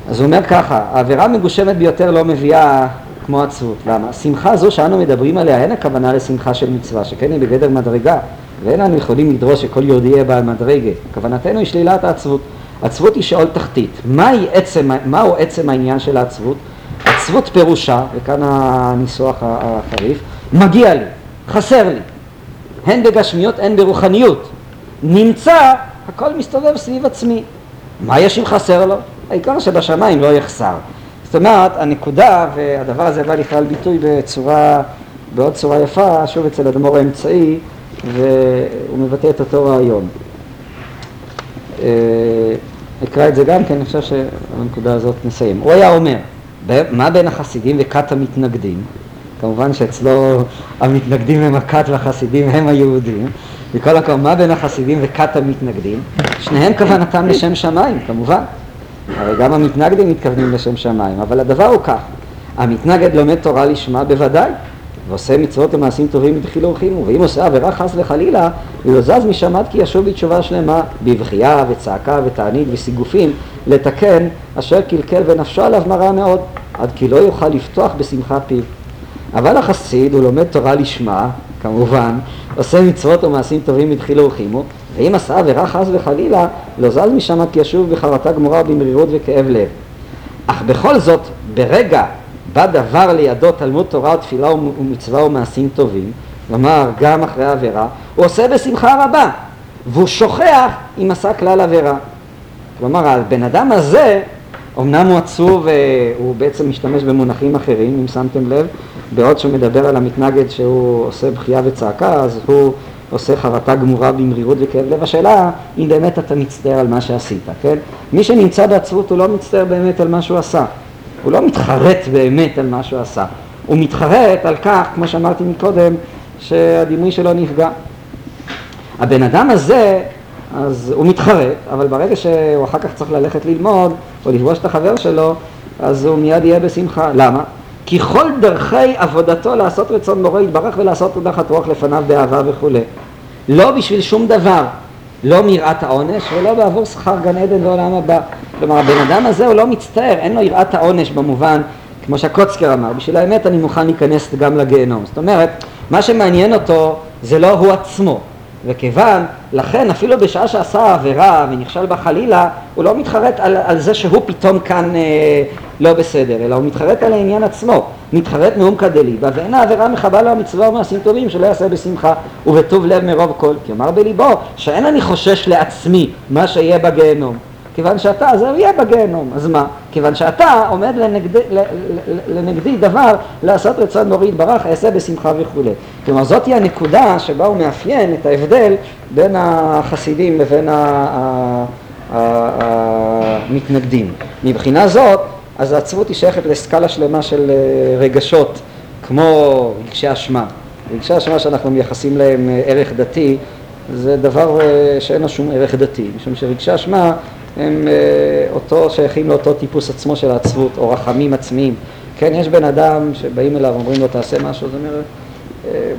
אז הוא אומר ככה, העבירה המגושמת ביותר לא מביאה כמו עצבות. למה? שמחה זו שאנו מדברים עליה, אין הכוונה לשמחה של מצווה, שכן היא בגדר מדרגה, ואין אנו יכולים לדרוש שכל יהודי יהיה בעל מדרגה. כוונתנו היא שלילת העצבות. עצבות היא שאול תחתית. מהי עצם, מהו עצם העניין של העצבות? עצבות פירושה, וכאן הניסוח החריף, מגיע לי, חסר לי, הן בגשמיות הן ברוחניות. נמצא, הכל מסתובב סביב עצמי. מה יש אם חסר לו? העיקר שבשמיים לא יחסר. זאת אומרת, הנקודה, והדבר הזה בא לכלל ביטוי בצורה, בעוד צורה יפה, שוב אצל אדמו"ר האמצעי, והוא מבטא את אותו רעיון. אה, אקרא את זה גם כן, אני חושב שבנקודה הזאת נסיים. הוא היה אומר, מה בין החסידים וכת המתנגדים? כמובן שאצלו המתנגדים הם הכת והחסידים הם היהודים. מכל מקום, מה בין החסידים וכת המתנגדים? שניהם כוונתם לשם שמיים, כמובן. הרי גם המתנגדים מתכוונים לשם שמיים, אבל הדבר הוא כך, המתנגד לומד תורה לשמה בוודאי, ועושה מצוות ומעשים טובים בדחילו ורחימו, ואם עושה עבירה חס וחלילה, לא זז משם עד כי ישוב בתשובה שלמה, בבכייה וצעקה ותענית וסיגופים, לתקן אשר קלקל ונפשו עליו מרה מאוד, עד כי לא יוכל לפתוח בשמחה פיו. אבל החסיד הוא לומד תורה לשמה, כמובן, עושה מצוות ומעשים טובים בדחילו ורחימו, ואם עשה עבירה חס וחלילה, לא זז משם כי ישוב בחרטה גמורה במרירות וכאב לב. אך בכל זאת, ברגע בא דבר לידו תלמוד תורה ותפילה ומצווה ומעשים טובים, כלומר גם אחרי העבירה, הוא עושה בשמחה רבה, והוא שוכח אם עשה כלל עבירה. כלומר, הבן אדם הזה, אמנם הוא עצוב, הוא בעצם משתמש במונחים אחרים, אם שמתם לב, בעוד שהוא מדבר על המתנגד שהוא עושה בכייה וצעקה, אז הוא עושה חרטה גמורה במרירות וכאב לב. השאלה אם באמת אתה מצטער על מה שעשית, כן? מי שנמצא בעצבות הוא לא מצטער באמת על מה שהוא עשה. הוא לא מתחרט באמת על מה שהוא עשה. הוא מתחרט על כך, כמו שאמרתי מקודם, שהדימוי שלו נפגע. הבן אדם הזה, אז הוא מתחרט, אבל ברגע שהוא אחר כך צריך ללכת ללמוד או לפגוש את החבר שלו, אז הוא מיד יהיה בשמחה. למה? כי כל דרכי עבודתו לעשות רצון בורא יתברך ולעשות תודחת רוח לפניו באהבה וכולי. לא בשביל שום דבר, לא מיראת העונש ולא בעבור שכר גן עדן לעולם הבא. כלומר הבן אדם הזה הוא לא מצטער, אין לו יראת העונש במובן, כמו שהקוצקר אמר, בשביל האמת אני מוכן להיכנס גם לגיהנום. זאת אומרת, מה שמעניין אותו זה לא הוא עצמו, וכיוון, לכן אפילו בשעה שעשה עבירה ונכשל בה חלילה, הוא לא מתחרט על, על זה שהוא פתאום כאן אה, לא בסדר, אלא הוא מתחרט על העניין עצמו, מתחרט מאום כדליבה, ואין העבירה מחבה לו המצווה ומעשים טובים שלא יעשה בשמחה ובטוב לב מרוב כל, כי אמר בליבו שאין אני חושש לעצמי מה שיהיה בגיהנום, כיוון שאתה, אז יהיה בגיהנום, אז מה? כיוון שאתה עומד לנגדי, לנגדי דבר לעשות רצון מורי יתברך, אעשה בשמחה וכולי. כלומר זאתי הנקודה שבה הוא מאפיין את ההבדל בין החסידים לבין המתנגדים. מבחינה זאת, אז העצבות היא שייכת לסקאלה שלמה של אה, רגשות, כמו רגשי אשמה. רגשי אשמה שאנחנו מייחסים להם אה, ערך דתי, זה דבר אה, שאין לו שום ערך דתי, משום שרגשי אשמה הם אותו, שייכים לאותו טיפוס עצמו של העצבות, או רחמים עצמיים. כן, יש בן אדם שבאים אליו ואומרים לו תעשה משהו, אז הוא אומר,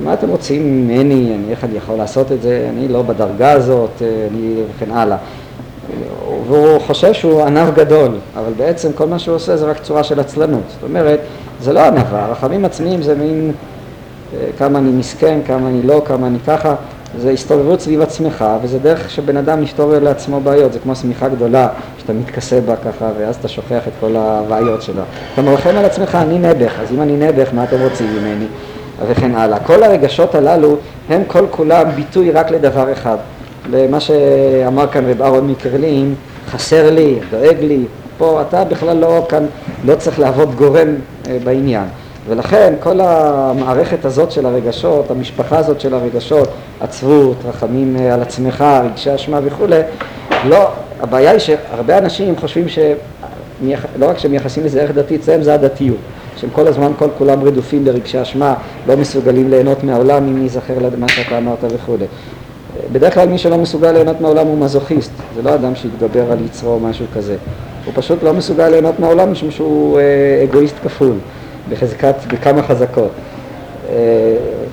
מה אתם רוצים ממני, אני, איך אני יכול לעשות את זה, אני לא בדרגה הזאת, אני וכן הלאה. והוא חושב שהוא ענב גדול, אבל בעצם כל מה שהוא עושה זה רק צורה של עצלנות. זאת אומרת, זה לא ענווה, רחמים עצמיים זה מין אה, כמה אני מסכן, כמה אני לא, כמה אני ככה, זה הסתובבות סביב עצמך, וזה דרך שבן אדם יפתור לעצמו בעיות, זה כמו שמיכה גדולה שאתה מתכסה בה ככה, ואז אתה שוכח את כל הבעיות שלו. אתה מרחם על עצמך, אני נעבך, אז אם אני נעבך, מה אתם רוצים ממני? וכן הלאה. כל הרגשות הללו הם כל כולם ביטוי רק לדבר אחד, למה שאמר כאן רב אהרון מקרלין, חסר לי, דואג לי, פה אתה בכלל לא כאן, לא צריך להוות גורם אה, בעניין. ולכן כל המערכת הזאת של הרגשות, המשפחה הזאת של הרגשות, עצבות, רחמים אה, על עצמך, רגשי אשמה וכולי, לא, הבעיה היא שהרבה אנשים חושבים ש... מייח- לא רק שהם מייחסים לזה ערך דתי, אצלם זה הדתיות. שהם כל הזמן, כל כולם רדופים ברגשי אשמה, לא מסוגלים ליהנות מהעולם אם ייזכר למה שאתה אמרת וכולי. בדרך כלל מי שלא מסוגל ליהנות מהעולם הוא מזוכיסט, זה לא אדם שהתגבר על יצרו או משהו כזה. הוא פשוט לא מסוגל ליהנות מהעולם משום שהוא אה, אגואיסט כפול, בחזקת, בכמה חזקות. אה,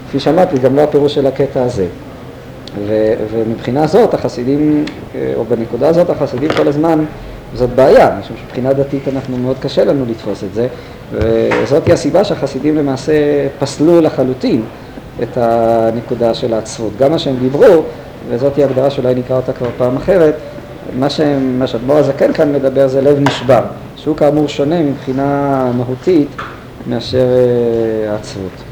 כפי שאמרתי, גם לא הפירוש של הקטע הזה. ו, ומבחינה זאת החסידים, אה, או בנקודה הזאת החסידים כל הזמן, זאת בעיה, משום שמבחינה דתית אנחנו מאוד קשה לנו לתפוס את זה, וזאת היא הסיבה שהחסידים למעשה פסלו לחלוטין את הנקודה של העצבות. גם מה שהם דיברו, וזאת היא הגדרה שאולי נקרא אותה כבר פעם אחרת, מה, שהם, מה שאדמו"ר הזקן כאן מדבר זה לב נשבר, שהוא כאמור שונה מבחינה מהותית מאשר אה, העצבות.